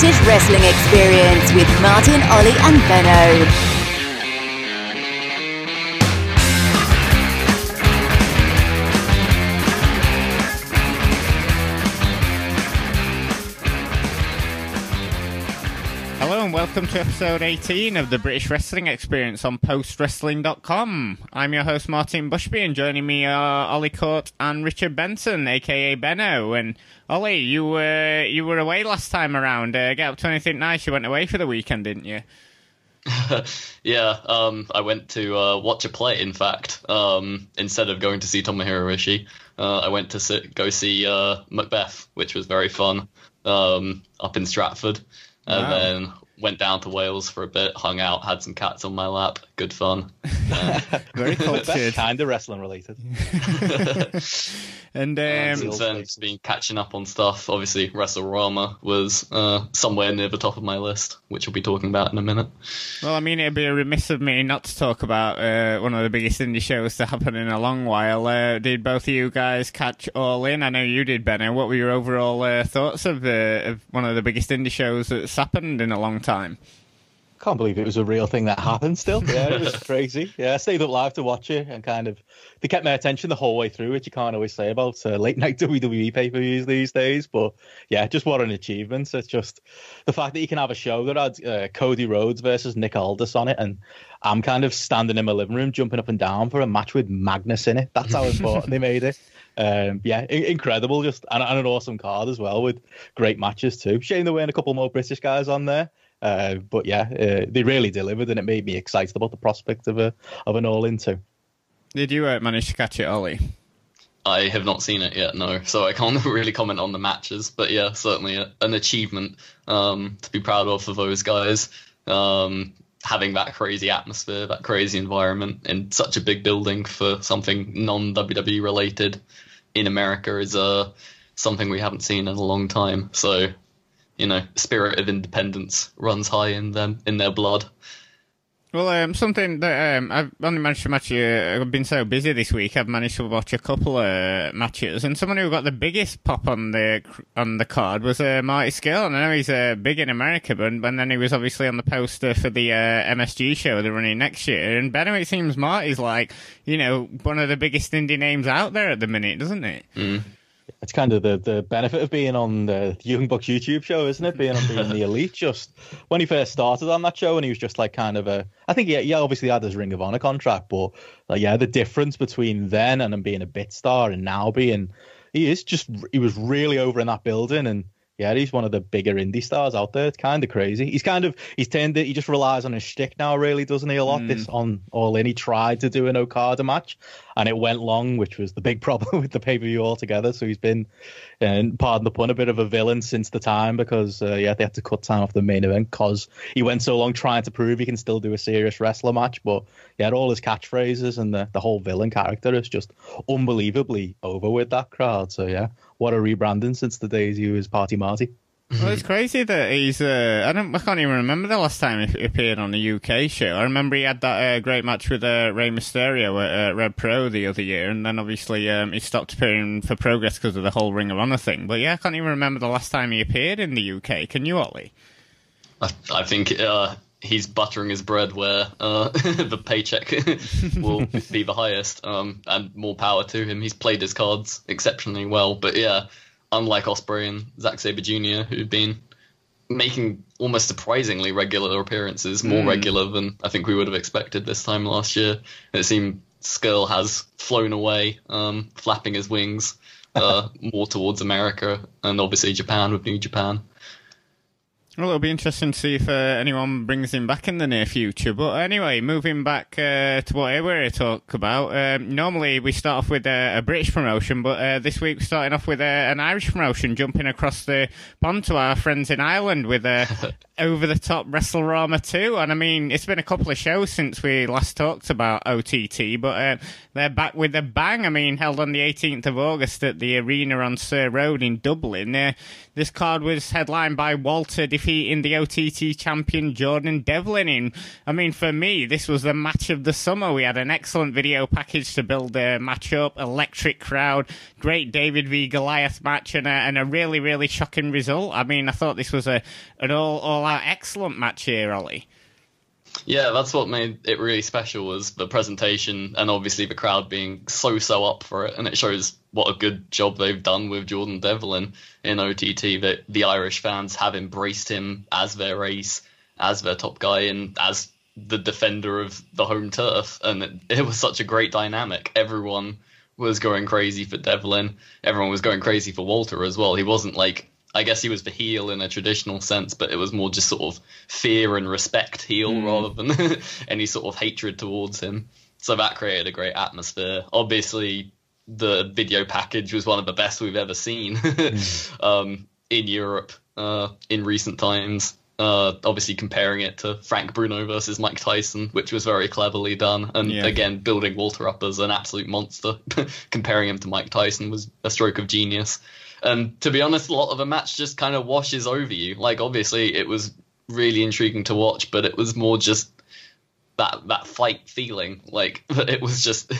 British Wrestling Experience with Martin, Ollie, and Benno. Welcome to episode 18 of the British Wrestling Experience on postwrestling.com. I'm your host Martin Bushby and joining me are Ollie Court and Richard Benson, aka Benno. And Ollie, you were you were away last time around. Uh, get up to anything nice? You went away for the weekend, didn't you? yeah, um, I went to uh, watch a play. In fact, um, instead of going to see Tomohiro Ishii, uh, I went to sit, go see uh, Macbeth, which was very fun um, up in Stratford. And wow. then went down to Wales for a bit, hung out, had some cats on my lap. Good fun. Yeah. Very cultured. kind of wrestling related. and um, since then, been catching up on stuff. Obviously, Wrestle WrestleRama was uh, somewhere near the top of my list, which we'll be talking about in a minute. Well, I mean, it'd be remiss of me not to talk about uh, one of the biggest indie shows to happen in a long while. Uh, did both of you guys catch All In? I know you did, Benno. What were your overall uh, thoughts of, of one of the biggest indie shows that's happened in a long time? Can't believe it was a real thing that happened still. Yeah, it was crazy. Yeah, I stayed up live to watch it and kind of they kept my attention the whole way through, which you can't always say about uh, late night WWE pay per views these days. But yeah, just what an achievement. It's just the fact that you can have a show that had uh, Cody Rhodes versus Nick Aldis on it, and I'm kind of standing in my living room jumping up and down for a match with Magnus in it. That's how important they made it. Um, yeah, incredible, just and, and, an awesome card as well with great matches too. Shame there weren't a couple more British guys on there. Uh, but yeah, uh, they really delivered, and it made me excited about the prospect of a of an all into. Did you uh, manage to catch it, Ollie? I have not seen it yet, no. So I can't really comment on the matches, but yeah, certainly a, an achievement um, to be proud of for those guys. Um, having that crazy atmosphere, that crazy environment in such a big building for something non WWE related in America is uh, something we haven't seen in a long time. So you know, spirit of independence runs high in them in their blood. Well, um, something that um, I've only managed to match. Uh, I've been so busy this week. I've managed to watch a couple of matches, and someone who got the biggest pop on the on the card was uh, Marty Scurll. And I know he's uh, big in America, but and then he was obviously on the poster for the uh, MSG show they're running next year. And Benno, it seems Marty's like you know one of the biggest indie names out there at the minute, doesn't it? Mm it's kind of the, the benefit of being on the Young Bucks YouTube show, isn't it? Being on being the elite. Just when he first started on that show, and he was just like kind of a. I think yeah, yeah, obviously he had his Ring of Honor contract, but like, yeah, the difference between then and him being a bit star and now being, he is just he was really over in that building and yeah, he's one of the bigger indie stars out there. It's kind of crazy. He's kind of he's turned it. He just relies on his shtick now, really, doesn't he? A lot. Mm. This on All In, he tried to do an Okada match, and it went long, which was the big problem with the pay per view altogether. So he's been, and pardon the pun, a bit of a villain since the time because uh, yeah, they had to cut time off the main event because he went so long trying to prove he can still do a serious wrestler match. But he had all his catchphrases and the the whole villain character is just unbelievably over with that crowd. So yeah, what a rebranding since the days he was Party Marty. Well, it's crazy that he's. Uh, I don't. I can't even remember the last time he appeared on a UK show. I remember he had that uh, great match with uh, Rey Mysterio at uh, Rev Pro the other year, and then obviously um, he stopped appearing for Progress because of the whole Ring of Honor thing. But yeah, I can't even remember the last time he appeared in the UK. Can you, Ollie? I, I think uh, he's buttering his bread where uh, the paycheck will be the highest, um, and more power to him. He's played his cards exceptionally well, but yeah, unlike Ospreay and Zack Sabre Jr., who've been making almost surprisingly regular appearances, more mm. regular than I think we would have expected this time last year. It seemed Scurll has flown away, um, flapping his wings uh, more towards America and obviously Japan with New Japan. Well, it'll be interesting to see if uh, anyone brings him back in the near future. But anyway, moving back uh, to what we're here to talk about. Um, normally, we start off with uh, a British promotion, but uh, this week we're starting off with uh, an Irish promotion, jumping across the pond to our friends in Ireland with uh, over the top WrestleRama 2. And I mean, it's been a couple of shows since we last talked about OTT, but they're back with a bang. I mean, held on the 18th of August at the arena on Sir Road in Dublin. This card was headlined by Walter defeating the OTT champion Jordan Devlin. In, I mean, for me, this was the match of the summer. We had an excellent video package to build the match up, electric crowd, great David v Goliath match, and a, and a really, really shocking result. I mean, I thought this was a an all all out excellent match here, Ollie. Yeah, that's what made it really special was the presentation and obviously the crowd being so so up for it, and it shows what a good job they've done with Jordan Devlin in OTT. That the Irish fans have embraced him as their ace, as their top guy, and as the defender of the home turf, and it, it was such a great dynamic. Everyone was going crazy for Devlin. Everyone was going crazy for Walter as well. He wasn't like I guess he was the heel in a traditional sense, but it was more just sort of fear and respect heel mm. rather than any sort of hatred towards him. So that created a great atmosphere. Obviously, the video package was one of the best we've ever seen mm. um, in Europe uh, in recent times. Uh, obviously, comparing it to Frank Bruno versus Mike Tyson, which was very cleverly done, and yeah. again building Walter up as an absolute monster. comparing him to Mike Tyson was a stroke of genius. And to be honest, a lot of the match just kind of washes over you. Like obviously it was really intriguing to watch, but it was more just that that fight feeling. Like it was just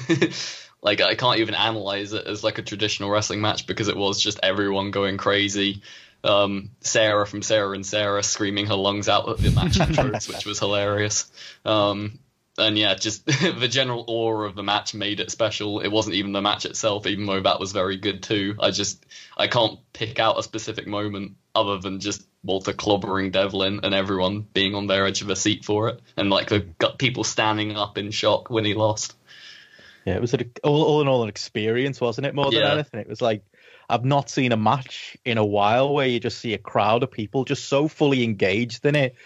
like I can't even analyze it as like a traditional wrestling match because it was just everyone going crazy. Um, Sarah from Sarah and Sarah screaming her lungs out at the match intros, which was hilarious. Um, and yeah, just the general aura of the match made it special. It wasn't even the match itself, even though that was very good too. I just I can't pick out a specific moment other than just Walter clobbering Devlin and everyone being on their edge of a seat for it, and like the got people standing up in shock when he lost. Yeah, it was all, all in all an experience, wasn't it? More than yeah. anything, it was like I've not seen a match in a while where you just see a crowd of people just so fully engaged in it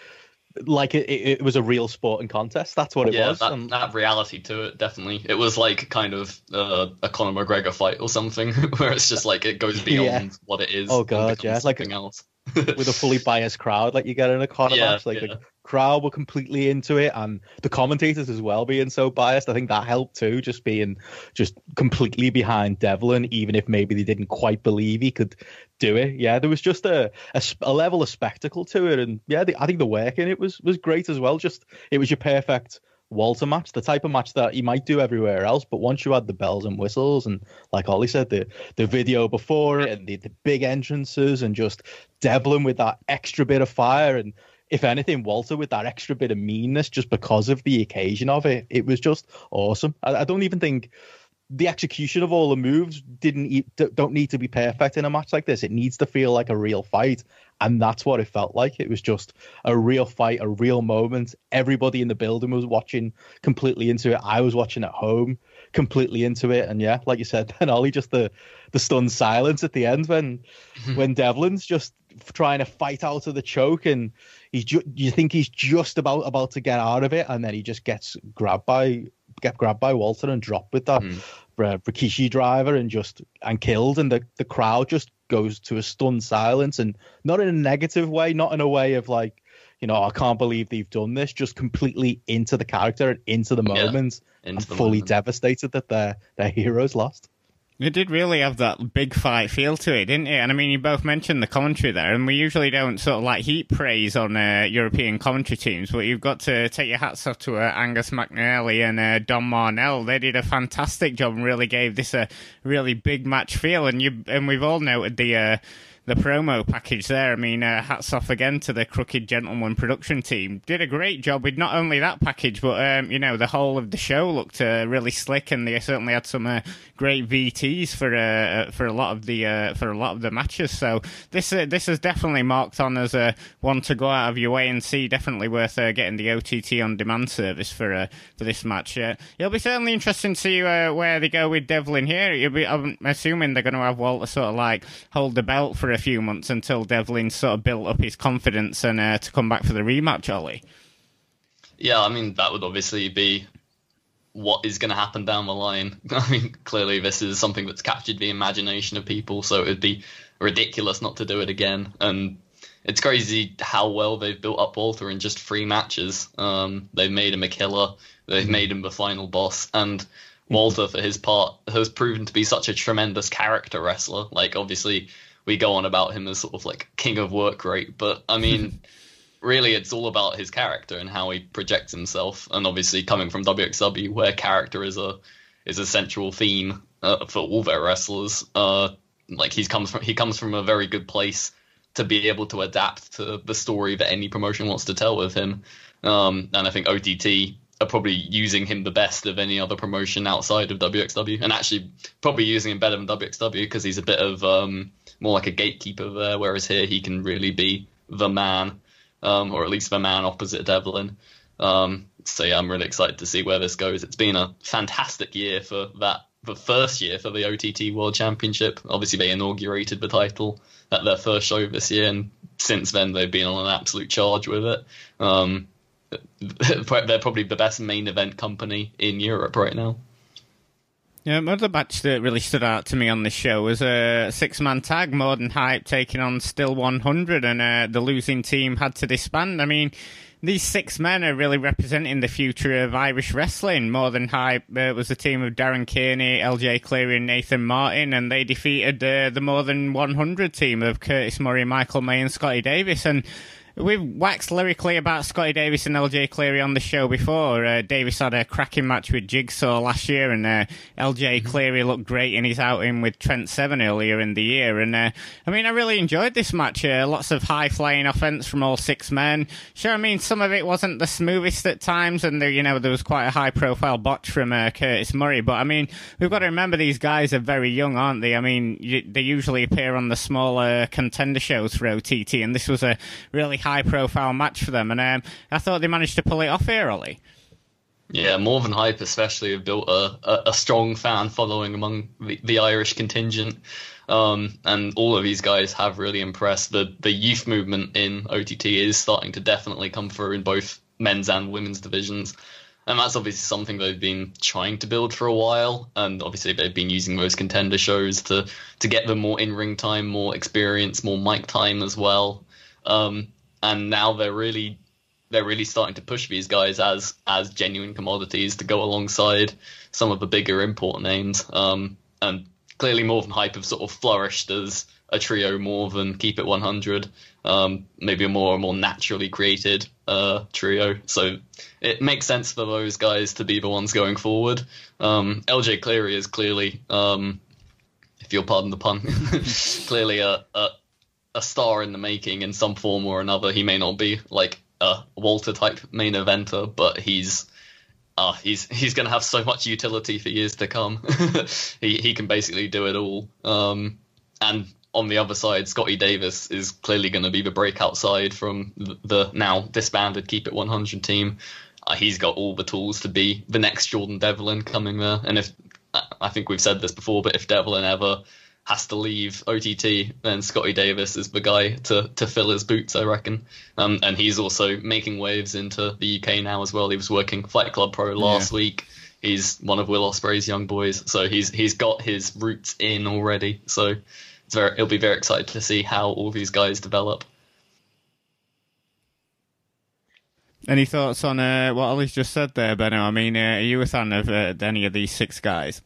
like it, it, was a real sporting contest. That's what it yeah, was. That, and... that reality to it, definitely. It was like kind of uh, a Conor McGregor fight or something, where it's just like it goes beyond yeah. what it is. Oh god, yeah, like else. with a fully biased crowd, like you get in a Conor yeah, match, like yeah. the crowd were completely into it, and the commentators as well being so biased. I think that helped too, just being just completely behind Devlin, even if maybe they didn't quite believe he could do it. Yeah, there was just a, a, a level of spectacle to it, and yeah, the, I think the work in it was was great as well. Just it was your perfect Walter match, the type of match that he might do everywhere else. But once you had the bells and whistles, and like Ollie said, the the video before it, and the, the big entrances, and just Devlin with that extra bit of fire, and if anything, Walter with that extra bit of meanness, just because of the occasion of it, it was just awesome. I, I don't even think the execution of all the moves didn't don't need to be perfect in a match like this. It needs to feel like a real fight, and that's what it felt like. It was just a real fight, a real moment. Everybody in the building was watching completely into it. I was watching at home completely into it, and yeah, like you said, then Ollie just the the stunned silence at the end when mm-hmm. when Devlin's just trying to fight out of the choke and he's ju- you think he's just about about to get out of it and then he just gets grabbed by get grabbed by Walter and dropped with that mm. Rikishi driver and just and killed, and the the crowd just goes to a stunned silence, and not in a negative way, not in a way of like, you know, I can't believe they've done this, just completely into the character and into the moment, yeah, into and the fully moment. devastated that their their heroes lost. It did really have that big fight feel to it, didn't it? And I mean, you both mentioned the commentary there, and we usually don't sort of like heap praise on uh, European commentary teams, but you've got to take your hats off to uh, Angus McNally and uh, Don Marnell. They did a fantastic job and really gave this a really big match feel. And you and we've all noted the uh, the promo package there. I mean, uh, hats off again to the Crooked Gentleman production team. Did a great job with not only that package, but um, you know the whole of the show looked uh, really slick, and they certainly had some uh, great VTs for uh, uh, for a lot of the uh, for a lot of the matches. So this this is definitely marked on as a one to go out of your way and see. Definitely worth getting the OTT on demand service for for this match. it'll be certainly interesting to see where they go with Devlin here. Be, I'm assuming they're going to have Walter sort of like hold the belt for a few months until Devlin sort of built up his confidence and uh, to come back for the rematch, Ollie. Yeah, I mean that would obviously be what is going to happen down the line. I mean, clearly this is something that's captured the imagination of people, so it would be ridiculous not to do it again. And it's crazy how well they've built up Walter in just three matches. Um, they've made him a killer. They've made him the final boss, and Walter, for his part, has proven to be such a tremendous character wrestler. Like, obviously, we go on about him as sort of like king of work rate, but I mean. really, it's all about his character and how he projects himself, and obviously coming from WXW, where character is a is a central theme uh, for all their wrestlers. Uh, like he comes from he comes from a very good place to be able to adapt to the story that any promotion wants to tell with him. Um, and I think OTT are probably using him the best of any other promotion outside of WXW, and actually probably using him better than WXW because he's a bit of um, more like a gatekeeper there, whereas here he can really be the man, um, or at least the man opposite Devlin. Um, so yeah, I'm really excited to see where this goes. It's been a fantastic year for that, the first year for the OTT World Championship. Obviously, they inaugurated the title at their first show this year, and since then they've been on an absolute charge with it. Um, they're probably the best main event company in Europe right now. Yeah, another match that really stood out to me on this show was a six-man tag, More Than Hype taking on Still 100, and uh, the losing team had to disband. I mean, these six men are really representing the future of Irish wrestling. More Than Hype uh, was a team of Darren Kearney, LJ Cleary, and Nathan Martin, and they defeated uh, the More Than 100 team of Curtis Murray, Michael May, and Scotty Davis. And We've waxed lyrically about Scotty Davis and LJ Cleary on the show before. Uh, Davis had a cracking match with Jigsaw last year, and uh, LJ mm-hmm. Cleary looked great in his outing with Trent Seven earlier in the year. And uh, I mean, I really enjoyed this match. Uh, lots of high flying offense from all six men. Sure, I mean, some of it wasn't the smoothest at times, and there, you know, there was quite a high profile botch from uh, Curtis Murray. But I mean, we've got to remember these guys are very young, aren't they? I mean, you, they usually appear on the smaller contender shows for OTT, and this was a really high profile match for them, and um, I thought they managed to pull it off early. Yeah, more than hype, especially have built a, a, a strong fan following among the, the Irish contingent. Um, and all of these guys have really impressed. The the youth movement in OTT is starting to definitely come through in both men's and women's divisions. And that's obviously something they've been trying to build for a while. And obviously they've been using those contender shows to, to get them more in ring time, more experience, more mic time as well. Um, and now they're really they're really starting to push these guys as as genuine commodities to go alongside some of the bigger import names. Um, and clearly, more than hype have sort of flourished as a trio more than Keep It 100. Um, maybe a more more naturally created uh, trio. So it makes sense for those guys to be the ones going forward. Um, LJ Cleary is clearly, um, if you'll pardon the pun, clearly a, a a star in the making in some form or another. He may not be like a Walter type main eventer, but he's uh, he's he's going to have so much utility for years to come. he he can basically do it all. Um, and on the other side, Scotty Davis is clearly going to be the breakout side from the, the now disbanded Keep It 100 team. Uh, he's got all the tools to be the next Jordan Devlin coming there. And if I think we've said this before, but if Devlin ever has to leave OTT, then Scotty Davis is the guy to, to fill his boots, I reckon. Um, and he's also making waves into the UK now as well. He was working Fight Club Pro last yeah. week. He's one of Will Ospreay's young boys, so he's he's got his roots in already. So it's very, it'll be very exciting to see how all these guys develop. Any thoughts on uh, what Ollie's just said there, Benno? I mean, uh, are you a fan of uh, any of these six guys?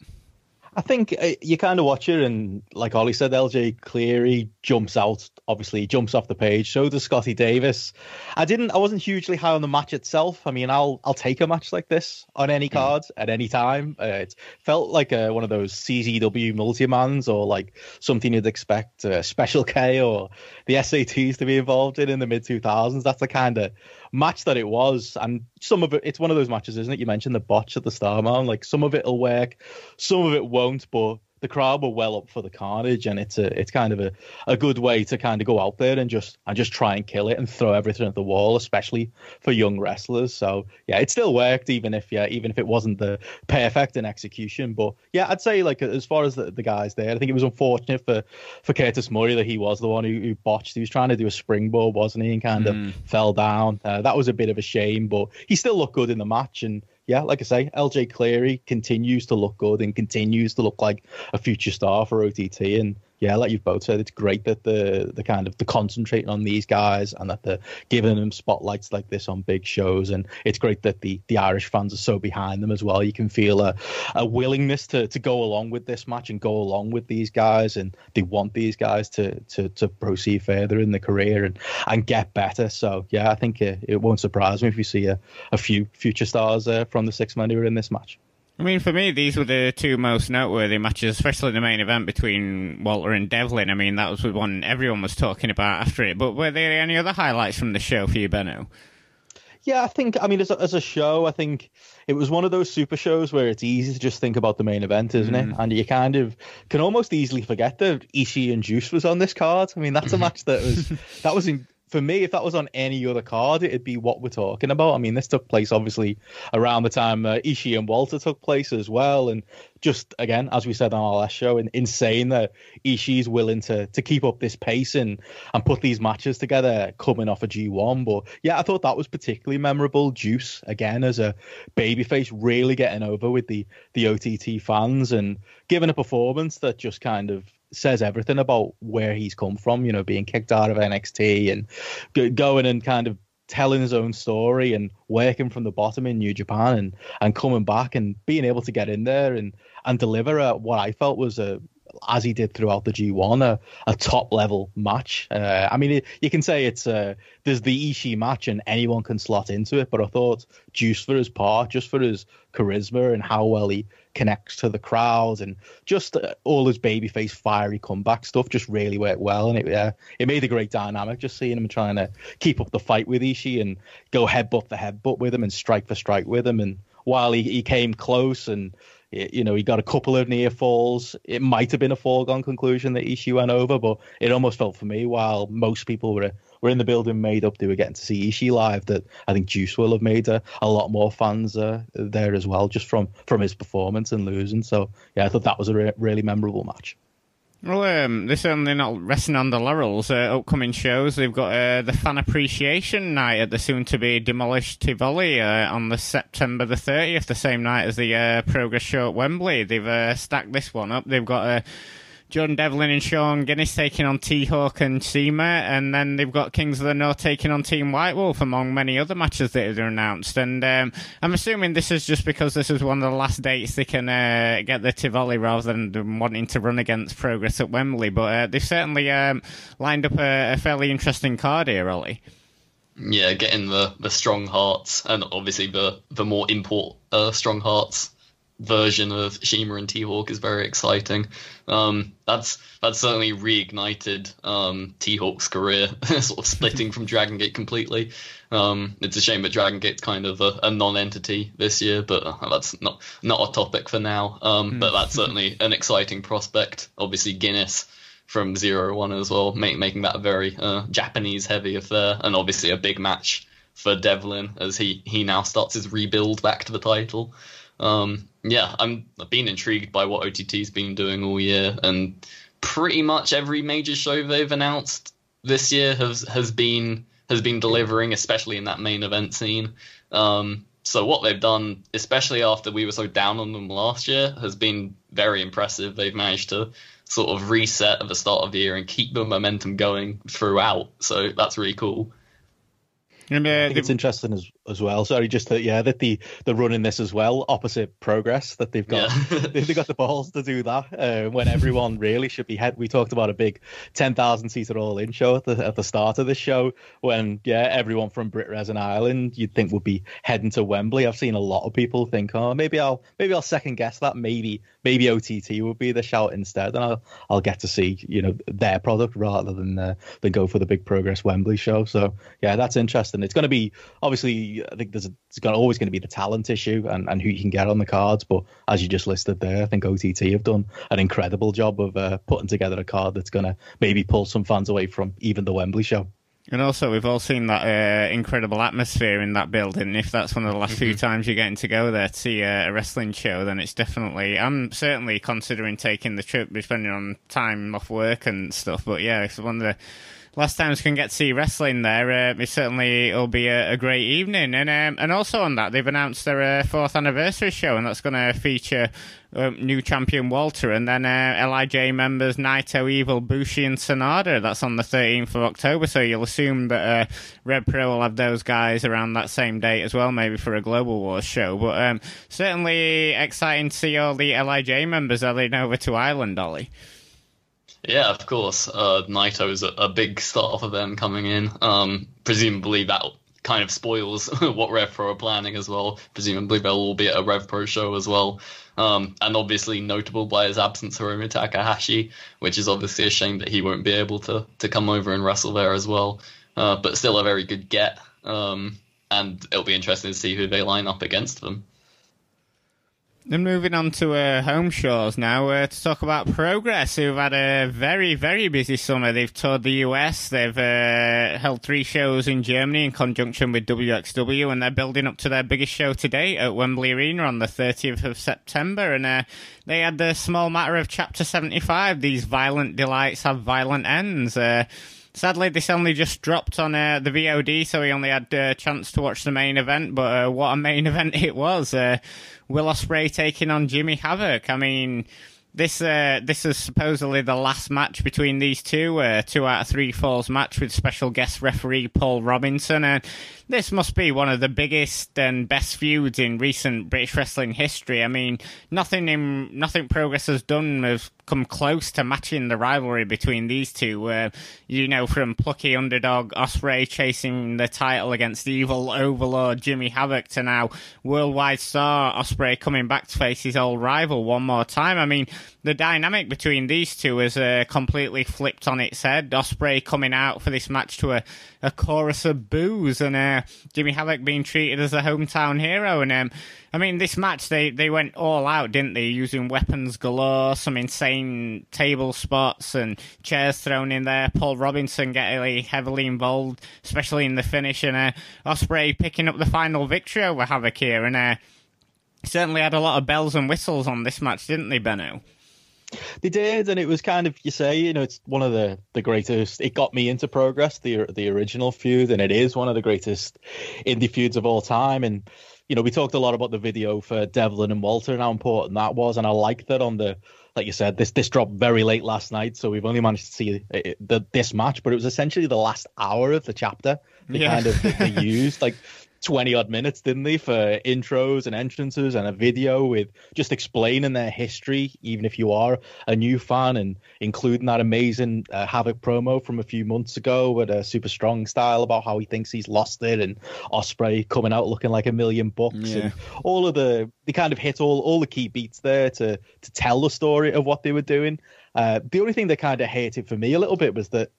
I think uh, you kind of watch it, and like Ollie said, LJ Cleary jumps out. Obviously, jumps off the page. So does Scotty Davis. I didn't. I wasn't hugely high on the match itself. I mean, I'll I'll take a match like this on any hmm. card mm. at any time. Uh, it felt like uh, one of those CZW multi-mans or like something you'd expect uh, Special K or the SATs to be involved in in the mid 2000s. That's the kind of match that it was. And some of it, it's one of those matches, isn't it? You mentioned the botch at the Star Man. Like some of it'll work, some of it won't, but the crowd were well up for the carnage, and it's a it's kind of a, a good way to kind of go out there and just and just try and kill it and throw everything at the wall, especially for young wrestlers. So yeah, it still worked, even if yeah, even if it wasn't the perfect in execution. But yeah, I'd say like as far as the, the guys there, I think it was unfortunate for for Curtis Murray that he was the one who, who botched. He was trying to do a springboard, wasn't he, and kind mm. of fell down. Uh, that was a bit of a shame, but he still looked good in the match and yeah, like I say, LJ Cleary continues to look good and continues to look like a future star for OTT. And yeah, like you've both said, it's great that the the kind of the concentrating on these guys and that they're giving them spotlights like this on big shows, and it's great that the the Irish fans are so behind them as well. You can feel a, a willingness to to go along with this match and go along with these guys, and they want these guys to to to proceed further in the career and and get better. So yeah, I think it, it won't surprise me if we see a, a few future stars uh, from the six men who are in this match. I mean, for me, these were the two most noteworthy matches, especially the main event between Walter and Devlin. I mean, that was the one everyone was talking about after it. But were there any other highlights from the show for you, Benno? Yeah, I think. I mean, as a, as a show, I think it was one of those super shows where it's easy to just think about the main event, isn't mm. it? And you kind of can almost easily forget that Ishii and Juice was on this card. I mean, that's a match that was that was in, for me, if that was on any other card, it'd be what we're talking about. I mean, this took place obviously around the time uh, Ishii and Walter took place as well, and just again, as we said on our last show, insane that Ishii's willing to to keep up this pace and and put these matches together coming off a G1. But yeah, I thought that was particularly memorable. Juice again as a babyface, really getting over with the the OTT fans and giving a performance that just kind of says everything about where he's come from, you know, being kicked out of NXT and going and kind of telling his own story and working from the bottom in New Japan and and coming back and being able to get in there and and deliver a, what I felt was a as he did throughout the G1, a, a top level match. Uh, I mean, it, you can say it's uh, there's the Ishii match and anyone can slot into it, but I thought Juice for his part, just for his charisma and how well he connects to the crowd and just uh, all his babyface fiery comeback stuff just really worked well, and it uh, it made a great dynamic. Just seeing him trying to keep up the fight with Ishii and go headbutt for headbutt with him and strike for strike with him, and while he, he came close and you know, he got a couple of near falls. It might have been a foregone conclusion that Ishii went over, but it almost felt for me, while most people were were in the building made up, they were getting to see Ishii live. That I think Juice will have made a, a lot more fans uh, there as well, just from from his performance and losing. So yeah, I thought that was a re- really memorable match. Well, um, they're certainly not resting on the laurels. Uh, upcoming shows, they've got uh, the Fan Appreciation Night at the soon-to-be demolished Tivoli uh, on the September the 30th, the same night as the uh, Progress Show at Wembley. They've uh, stacked this one up. They've got a uh, Jordan Devlin and Sean Guinness taking on T Hawk and CIMA, and then they've got Kings of the North taking on Team White Wolf, among many other matches that are announced. And um, I'm assuming this is just because this is one of the last dates they can uh, get the Tivoli rather than wanting to run against Progress at Wembley. But uh, they've certainly um, lined up a, a, fairly interesting card here, Ollie. Yeah, getting the, the strong hearts and obviously the the more import uh, strong hearts version of CIMA and T-Hawk is very exciting. Um, that's that's certainly reignited um, T-Hawk's career, sort of splitting from Dragon Gate completely. Um, it's a shame that Dragon Gate's kind of a, a non-entity this year, but uh, that's not not a topic for now. Mm. But that's certainly an exciting prospect. Obviously, Guinness from Zero One as well, make, making that a very uh, Japanese-heavy affair, and obviously a big match for Devlin as he he now starts his rebuild back to the title. Um, yeah, I'm I've been intrigued by what OTT's been doing all year, and pretty much every major show they've announced this year has has been has been delivering, especially in that main event scene. Um, so what they've done, especially after we were so down on them last year, has been very impressive. They've managed to sort of reset at the start of the year and keep the momentum going throughout. So that's really cool. And, uh, I think it's interesting as as well. Sorry, just that yeah, that the the running this as well, opposite progress that they've got. Yeah. they've got the balls to do that uh, when everyone really should be head. We talked about a big ten thousand seater all in show at the at the start of the show when yeah, everyone from Brit Resin Island you'd think would be heading to Wembley. I've seen a lot of people think, oh, maybe I'll maybe I'll second guess that. Maybe maybe OTT would be the shout instead, and I'll I'll get to see you know their product rather than uh, than go for the big Progress Wembley show. So yeah, that's interesting. It's going to be obviously I think there's a, it's got always going to be the talent issue and, and who you can get on the cards. But as you just listed there, I think OTT have done an incredible job of uh, putting together a card that's going to maybe pull some fans away from even the Wembley show. And also, we've all seen that uh, incredible atmosphere in that building. If that's one of the last mm-hmm. few times you're getting to go there to see a, a, wrestling show, then it's definitely. I'm certainly considering taking the trip, depending on time off work and stuff. But yeah, it's one of the last times can get to see wrestling there, uh, it certainly will be a, a, great evening. And um, and also on that, they've announced their uh, fourth anniversary show, and that's going to feature um, new champion Walter, and then uh, LIJ members Naito, Evil, Bushi, and Sanada. That's on the 13th of October, so you'll assume that uh, Rev Pro will have those guys around that same date as well, maybe for a Global Wars show. But um, certainly exciting to see all the LIJ members heading over to Ireland, Ollie. Yeah, of course. Uh, is a, a big star for them coming in. Um, presumably that kind of spoils what Rev are planning as well. Presumably they'll all be at a Rev Pro show as well. Um, and obviously notable by his absence, Hiromu Takahashi, which is obviously a shame that he won't be able to to come over and wrestle there as well. Uh, but still a very good get. Um, and it'll be interesting to see who they line up against them. Then moving on to uh, home shows now uh, to talk about Progress, who've had a very, very busy summer. They've toured the US, they've uh, held three shows in Germany in conjunction with WXW, and they're building up to their biggest show today at Wembley Arena on the 30th of September. And uh, they had the small matter of Chapter 75 These violent delights have violent ends. Uh, Sadly, this only just dropped on uh, the VOD, so we only had a uh, chance to watch the main event. But uh, what a main event it was! Will Ospreay taking on Jimmy Havoc. I mean, this uh, this is supposedly the last match between these two, uh, two out of three falls match with special guest referee Paul Robinson, and this must be one of the biggest and best feuds in recent British wrestling history. I mean, nothing in nothing Progress has done has come close to matching the rivalry between these two. Uh, you know, from plucky underdog Ospreay chasing the title against evil overlord Jimmy Havoc to now worldwide star Ospreay coming back to face his old rival one more time. I mean, the dynamic between these two has uh, completely flipped on its head. Ospreay coming out for this match to a, a chorus of boos, and uh, Jimmy Havoc being treated as a hometown hero. And um, I mean, this match they they went all out, didn't they? Using weapons galore, some insane table spots and chairs thrown in there. Paul Robinson getting heavily involved, especially in the finish, and uh, Ospreay picking up the final victory over Havoc here, and. Uh, certainly had a lot of bells and whistles on this match, didn't they, Benno? They did, and it was kind of you say, you know, it's one of the the greatest. It got me into progress, the the original feud, and it is one of the greatest indie feuds of all time. And you know, we talked a lot about the video for Devlin and Walter and how important that was, and I liked that on the like you said, this this dropped very late last night, so we've only managed to see it, the, this match, but it was essentially the last hour of the chapter. They yeah. kind of they used like 20 odd minutes, didn't they, for intros and entrances and a video with just explaining their history, even if you are a new fan, and including that amazing uh, Havoc promo from a few months ago with a super strong style about how he thinks he's lost it, and Ospreay coming out looking like a million bucks, yeah. and all of the they kind of hit all all the key beats there to to tell the story of what they were doing. Uh, the only thing that kind of hated for me a little bit was that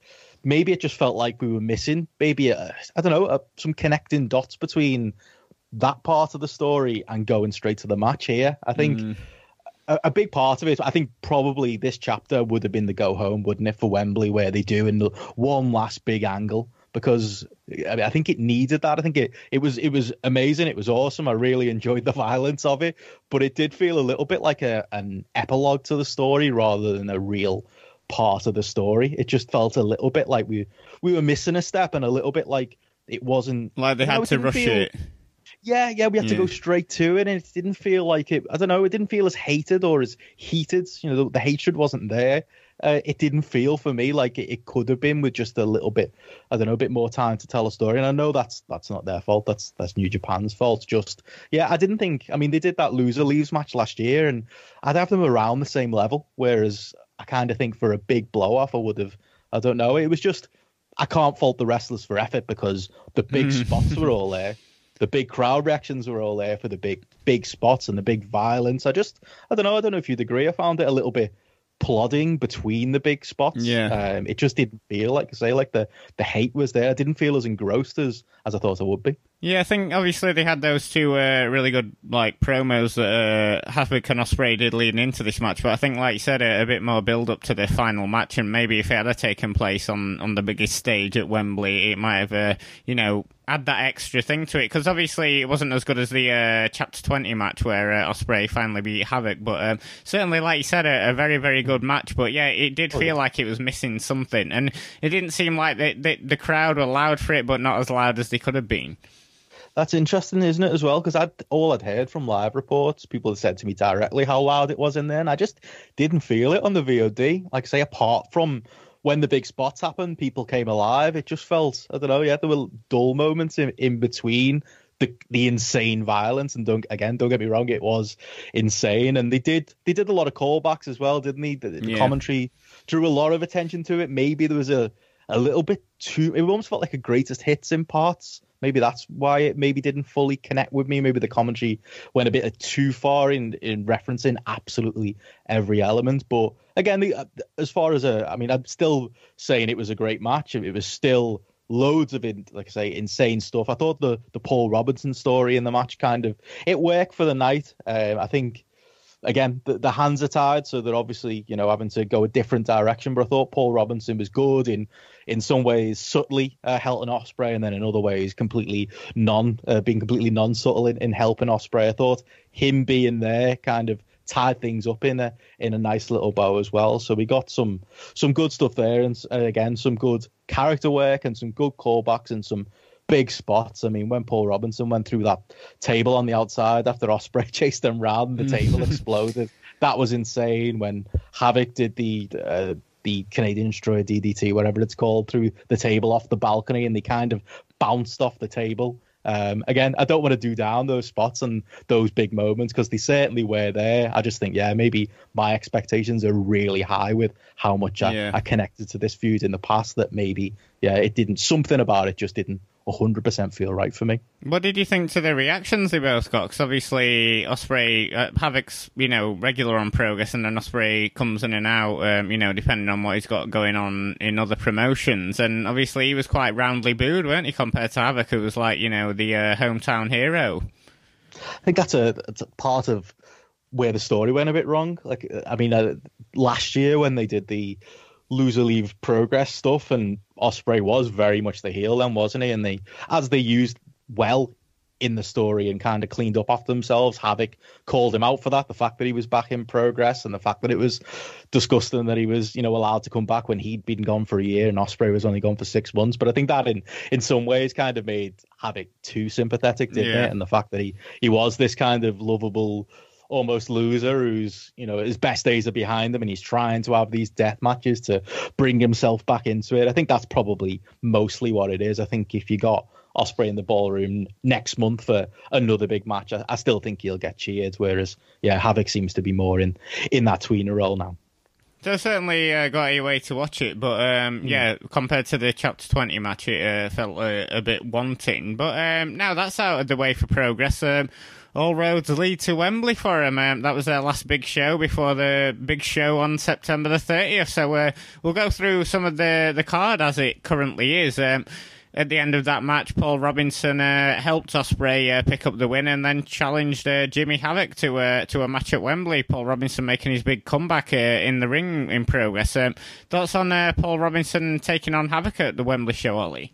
maybe it just felt like we were missing maybe I don't know a, some connecting dots between that part of the story and going straight to the match here. I think mm. a, a, big part of it, I think probably this chapter would have been the go home, wouldn't it, for Wembley, where they do in the one last big angle because I, mean, I think it needed that. I think it it was it was amazing. It was awesome. I really enjoyed the violence of it, but it did feel a little bit like a an epilogue to the story rather than a real part of the story. It just felt a little bit like we we were missing a step and a little bit like it wasn't like they had know, to rush feel, it. Yeah, yeah, we had yeah. to go straight to it, and it didn't feel like it. I don't know, it didn't feel as hated or as heated. You know, the, the hatred wasn't there. Uh, it didn't feel for me like it, it, could have been with just a little bit, I don't know, a bit more time to tell a story. And I know that's that's not their fault. That's that's New Japan's fault. Just yeah, I didn't think. I mean, they did that loser leaves match last year, and I'd have them around the same level. Whereas I kind of think for a big blow off, I would have. I don't know. It was just I can't fault the wrestlers for effort because the big mm. spots were all there. The big crowd reactions were all there for the big big spots and the big violence. I just I don't know. I don't know if you'd agree. I found it a little bit plodding between the big spots. Yeah. Um, it just didn't feel like say like the the hate was there. I didn't feel as engrossed as as I thought I would be. Yeah, I think obviously they had those two uh, really good like promos that uh, Havoc and Ospreay did leading into this match, but I think, like you said, a, a bit more build up to the final match, and maybe if it had taken place on on the biggest stage at Wembley, it might have, uh, you know, add that extra thing to it because obviously it wasn't as good as the uh, chapter 20 match where uh, Ospreay finally beat Havoc but um, certainly like you said a, a, very very good match but yeah it did feel like it was missing something and it didn't seem like the, the, the crowd were loud for it but not as loud as they could have been that's interesting, isn't it, as well? Because I all I'd heard from live reports, people had said to me directly how loud it was in there, and I just didn't feel it on the VOD. Like I say, apart from when the big spots happened, people came alive. It just felt, I don't know, yeah, there were dull moments in, in between the the insane violence. And don't again, don't get me wrong, it was insane. And they did they did a lot of callbacks as well, didn't they? The, the yeah. commentary drew a lot of attention to it. Maybe there was a a little bit too. It almost felt like a greatest hits in parts. Maybe that's why it maybe didn't fully connect with me. Maybe the commentary went a bit too far in in referencing absolutely every element. But again, the, as far as a, I mean, I'm still saying it was a great match. It was still loads of in, like I say insane stuff. I thought the the Paul Robinson story in the match kind of it worked for the night. Um, I think again the, the hands are tied, so they're obviously you know having to go a different direction. But I thought Paul Robinson was good in in some ways subtly uh, helping Ospreay, and then in other ways completely non uh, being completely non subtle in, in helping Ospreay. I thought him being there kind of tied things up in a in a nice little bow as well. So we got some some good stuff there, and uh, again some good character work and some good callbacks and some big spots. I mean, when Paul Robinson went through that table on the outside after Ospreay chased him round, the table exploded. That was insane. When Havoc did the uh, the Canadian Destroyer DDT, whatever it's called, through the table off the balcony, and they kind of bounced off the table. Um, again, I don't want to do down those spots and those big moments because they certainly were there. I just think, yeah, maybe my expectations are really high with how much I, yeah. I connected to this feud in the past that maybe, yeah, it didn't, something about it just didn't 100% feel right for me. What did you think to the reactions they both got? Because obviously Ospreay, uh, Havoc's, you know, regular on Progress, and then Ospreay comes in and out, um, you know, depending on what he's got going on in other promotions. And obviously he was quite roundly booed, weren't he, compared to Havoc, who was like, you know, the uh, hometown hero. I think that's a, that's a, part of where the story went a bit wrong. Like, I mean, uh, last year when they did the loser leave progress stuff, and Ospreay was very much the heel then, wasn't he? And they, as they used well in the story and kind of cleaned up after themselves. Havoc called him out for that, the fact that he was back in progress and the fact that it was disgusting that he was, you know, allowed to come back when he'd been gone for a year and Ospreay was only gone for six months. But I think that in in some ways kind of made Havoc too sympathetic, didn't yeah. it? And the fact that he he was this kind of lovable almost loser who's you know his best days are behind him and he's trying to have these death matches to bring himself back into it. I think that's probably mostly what it is. I think if you got Ospreay in the ballroom next month for another big match, I, I still think he'll get cheered. Whereas yeah, Havoc seems to be more in in that tweener role now. So certainly uh, got a way to watch it, but um, mm. yeah, compared to the chapter twenty match, it uh, felt uh, a bit wanting. But um, now that's out of the way for progress. Um, all roads lead to Wembley for him. Um, that was their last big show before the big show on September the 30th. So uh, we'll go through some of the, the card as it currently is. Um, at the end of that match, Paul Robinson uh, helped Ospreay uh, pick up the win and then challenged uh, Jimmy Havoc to uh, to a match at Wembley. Paul Robinson making his big comeback uh, in the ring in progress. Um, thoughts on uh, Paul Robinson taking on Havoc at the Wembley show, Ollie?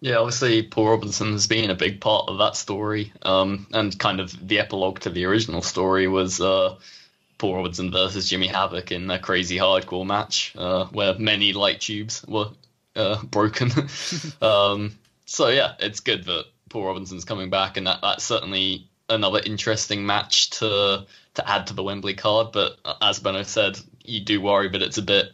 Yeah, obviously Paul Robinson has been a big part of that story, um, and kind of the epilogue to the original story was uh, Paul Robinson versus Jimmy Havoc in a crazy hardcore match uh, where many light tubes were uh, broken. um, so yeah, it's good that Paul Robinson's coming back, and that, that's certainly another interesting match to to add to the Wembley card. But uh, as Benno said, you do worry that it's a bit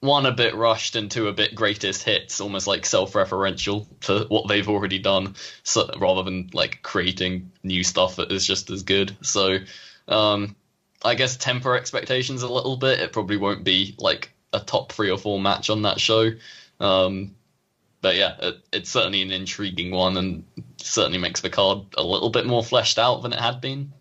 one a bit rushed and two a bit greatest hits, almost like self-referential to what they've already done, so, rather than like creating new stuff that is just as good. So, um, I guess temper expectations a little bit. It probably won't be like a top three or four match on that show. Um, but yeah, it, it's certainly an intriguing one and certainly makes the card a little bit more fleshed out than it had been.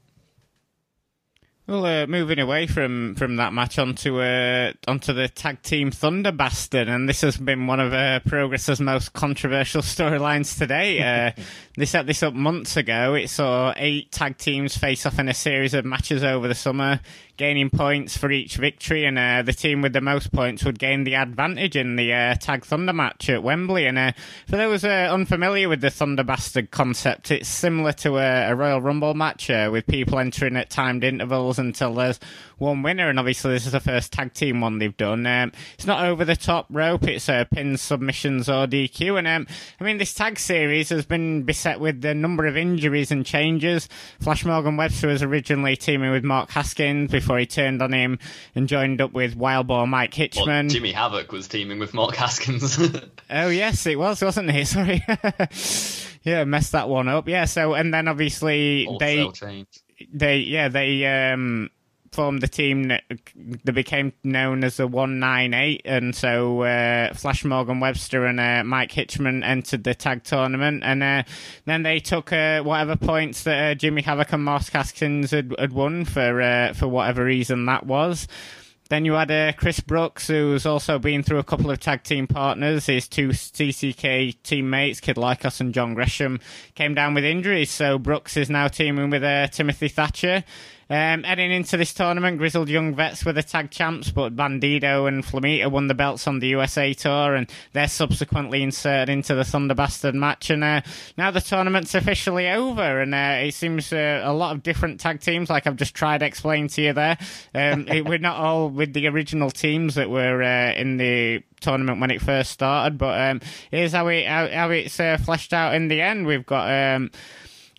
Well, uh, moving away from, from that match onto uh, onto the tag team Thunder Bastard, and this has been one of uh, Progress's most controversial storylines today. Uh, they set this up months ago. It saw eight tag teams face off in a series of matches over the summer gaining points for each victory, and uh, the team with the most points would gain the advantage in the uh, Tag Thunder match at Wembley. And uh, for those uh, unfamiliar with the Thunder Bastard concept, it's similar to a, a Royal Rumble match uh, with people entering at timed intervals until there's one winner. And obviously, this is the first tag team one they've done. Um, it's not over the top rope; it's uh, pins, submissions, or DQ. And um, I mean, this tag series has been beset with a number of injuries and changes. Flash Morgan Webster was originally teaming with Mark Haskins before he turned on him and joined up with Wild Boar Mike Hitchman. Well, Jimmy Havoc was teaming with Mark Haskins. oh yes, it was, wasn't he? Sorry. yeah, messed that one up. Yeah, so and then obviously they they yeah they um formed the team that became known as the 198, and so uh, Flash Morgan Webster and uh, Mike Hitchman entered the tag tournament, and uh, then they took uh, whatever points that uh, Jimmy Havoc and Mark Haskins had, had won for uh, for whatever reason that was. Then you had uh, Chris Brooks, who's also been through a couple of tag team partners. His two TCK teammates, Kid Lykos and John Gresham, came down with injuries, so Brooks is now teaming with uh, Timothy Thatcher. Um, heading into this tournament, Grizzled Young Vets were the tag champs, but Bandido and Flamita won the belts on the USA Tour, and they're subsequently inserted into the Thunder Bastard match. And uh, now the tournament's officially over, and uh, it seems uh, a lot of different tag teams, like I've just tried to explain to you there. Um, it, we're not all with the original teams that were uh, in the tournament when it first started, but um, here's how, how, how it's uh, fleshed out in the end. We've got.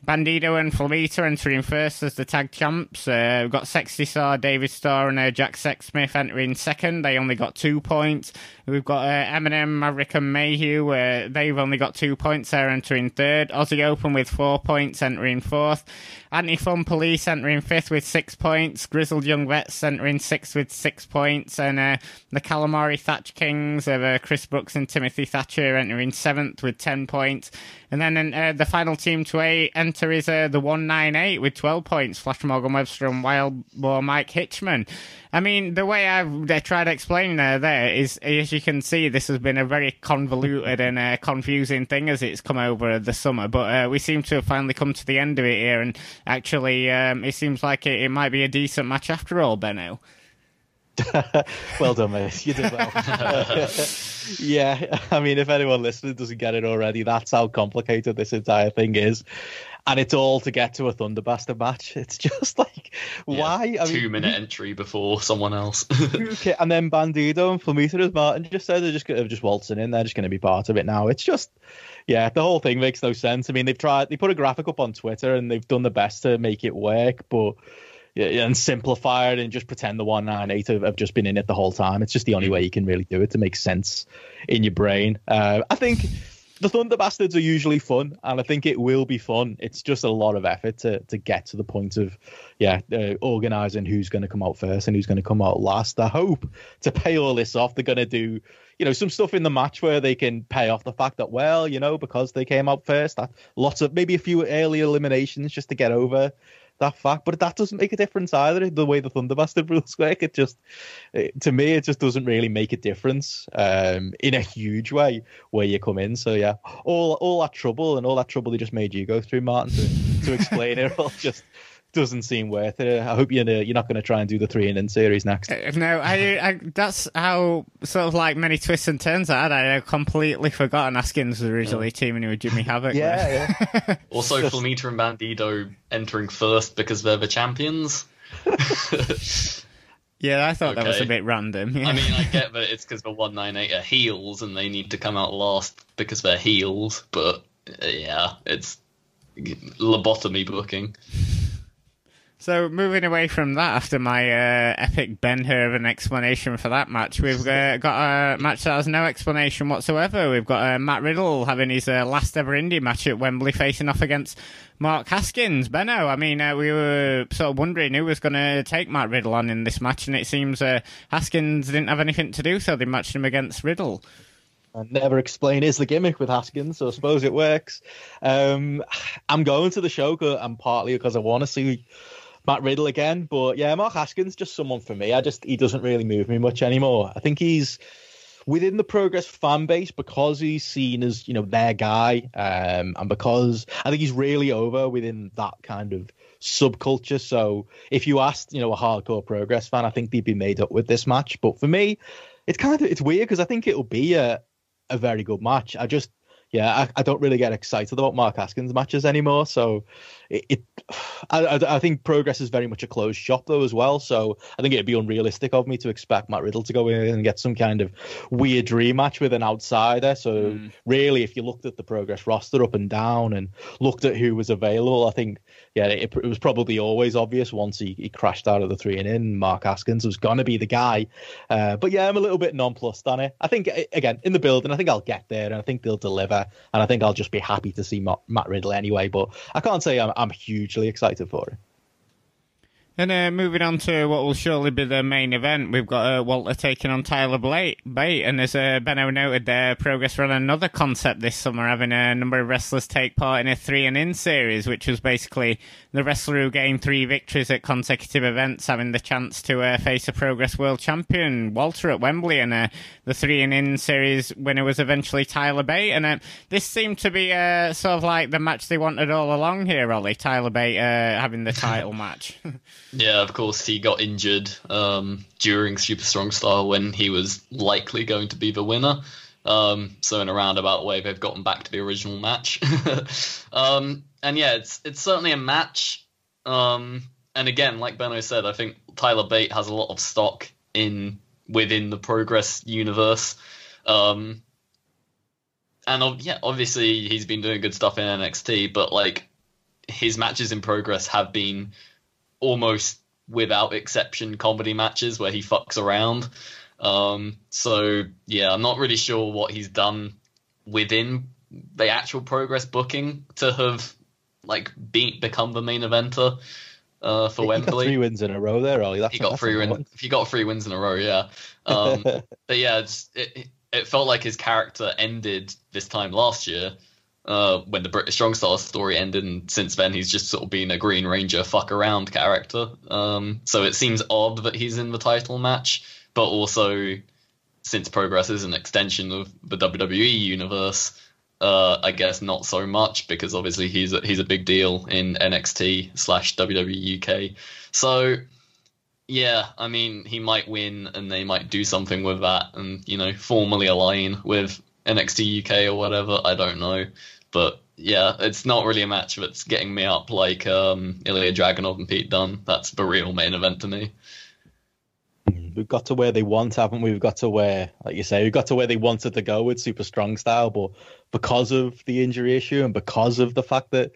Bandido and Flamita entering first as the tag champs. Uh, we've got Sexy Star, David Starr, and uh, Jack Sexsmith entering second. They only got two points. We've got uh, Eminem, Maverick, and Mayhew. Uh, they've only got two points. They're entering third. Aussie Open with four points, entering fourth. Anti Fun Police entering fifth with six points. Grizzled Young Vets entering sixth with six points. And uh, the Calamari Catch Kings of uh, Chris Brooks and Timothy Thatcher entering seventh with ten points. And then uh, the final team to enter is the 198 with 12 points. Flash Morgan Webster and Wild Boar Mike Hitchman. I mean, the way I've tried to explain there, there is, as you can see, this has been a very convoluted and uh, confusing thing as it's come over the summer. But uh, we seem to have finally come to the end of it here, and actually, um, it seems like it, it, might be a decent match after all, Benno. well done, mate. You did well. yeah, I mean, if anyone listening doesn't get it already, that's how complicated this entire thing is and it's all to get to a Thunderbastard match. It's just like yeah, why? I two mean, minute entry before someone else. okay, and then Bandido and Flamita, as Martin just said, they're just they're just waltzing in. They're just going to be part of it now. It's just, yeah, the whole thing makes no sense. I mean, they've tried, they put a graphic up on Twitter, and they've done the best to make it work, but. And simplify it and just pretend the 198 have, have just been in it the whole time. It's just the only way you can really do it to make sense in your brain. Uh, I think the Thunder Bastards are usually fun, and I think it will be fun. It's just a lot of effort to to get to the point of, yeah, uh, organizing who's going to come out first and who's going to come out last. I hope to pay all this off, they're going to do, you know, some stuff in the match where they can pay off the fact that, well, you know, because they came out first, that lots of maybe a few early eliminations just to get over that fact. But that doesn't make a difference either. The way the Thunderbastard rules work, it just it, to me it just doesn't really make a difference um, in a huge way where you come in. So yeah, all all that trouble and all that trouble they just made you go through, Martin, to, to explain it all just doesn't seem worth it. I hope you're you're not going to try and do the three in in series next. Uh, no, I, I, that's how sort of like many twists and turns I had. I had completely forgotten Haskins was originally teaming with Jimmy Havoc. yeah, yeah. also, Just... Flamita and Bandido entering first because they're the champions. yeah, I thought okay. that was a bit random. Yeah. I mean, I get that it's because the 198 are heels and they need to come out last because they're heels, but uh, yeah, it's lobotomy booking. So moving away from that, after my uh, epic Ben Hur of an explanation for that match, we've uh, got a match that has no explanation whatsoever. We've got uh, Matt Riddle having his uh, last ever indie match at Wembley, facing off against Mark Haskins. Benno, I mean, uh, we were sort of wondering who was going to take Matt Riddle on in this match, and it seems uh, Haskins didn't have anything to do, so they matched him against Riddle. I never explain is the gimmick with Haskins, so I suppose it works. Um, I'm going to the show, and partly because I want to see Matt Riddle again. But yeah, Mark Haskins just someone for me. I just he doesn't really move me much anymore. I think he's within the Progress fan base because he's seen as you know their guy, um, and because I think he's really over within that kind of subculture. So if you asked, you know, a hardcore Progress fan, I think they'd be made up with this match. But for me, it's kind of it's weird because I think it'll be a a very good match. I just yeah, I, I, don't really get excited about Mark Haskins matches anymore. So it, it I, I, think progress is very much a closed shop though as well. So I think it'd be unrealistic of me to expect Matt Riddle to go in and get some kind of weird dream match with an outsider. So mm. really, if you looked at the progress roster up and down and looked at who was available, I think yeah, it, it was probably always obvious once he, he crashed out of the three and in. Mark Haskins was gonna be the guy. Uh, but yeah, I'm a little bit nonplussed on it. I think again in the building, I think I'll get there and I think they'll deliver, and I think I'll just be happy to see Matt, Matt Riddle anyway. But I can't say I'm, I'm hugely excited for it. And uh, moving on to what will surely be the main event, we've got uh, Walter taking on Tyler Bate. And as uh, Benno noted there, Progress ran another concept this summer, having a number of wrestlers take part in a three and in series, which was basically the wrestler who gained three victories at consecutive events having the chance to uh, face a Progress World Champion, Walter, at Wembley. And uh, the three and in series winner was eventually Tyler Bate. And uh, this seemed to be sort of like the match they wanted all along here, Ollie. Tyler Bate having the title match. Yeah, of course, he got injured um, during Super Strong Style when he was likely going to be the winner. Um, so in a roundabout way, they've gotten back to the original match. um, and yeah, it's it's certainly a match. Um, and again, like Benno said, I think Tyler Bate has a lot of stock in within the Progress universe. Um, and yeah, obviously he's been doing good stuff in NXT, but like his matches in Progress have been almost without exception comedy matches where he fucks around. Um, so yeah, I'm not really sure what he's done within the actual progress booking to have like beat become the main eventer uh, for Wembley. got three wins in a row there, Ollie. That's, he got three wins. You got three wins in a row, yeah. Um, but yeah, it, it felt like his character ended this time last year uh, when the British Strong Style story ended, and since then he's just sort of been a Green Ranger fuck around character. Um, so it seems odd that he's in the title match, but also since Progress is an extension of the WWE universe, uh, I guess not so much because obviously he's a, he's a big deal in NXT slash WWE UK. So yeah, I mean he might win and they might do something with that and you know formally align with NXT UK or whatever. I don't know. But yeah, it's not really a match that's getting me up like um, Ilya Dragunov and Pete Dunne. That's the real main event to me. We've got to where they want, haven't we? We've got to where, like you say, we've got to where they wanted to go with Super Strong Style, but because of the injury issue and because of the fact that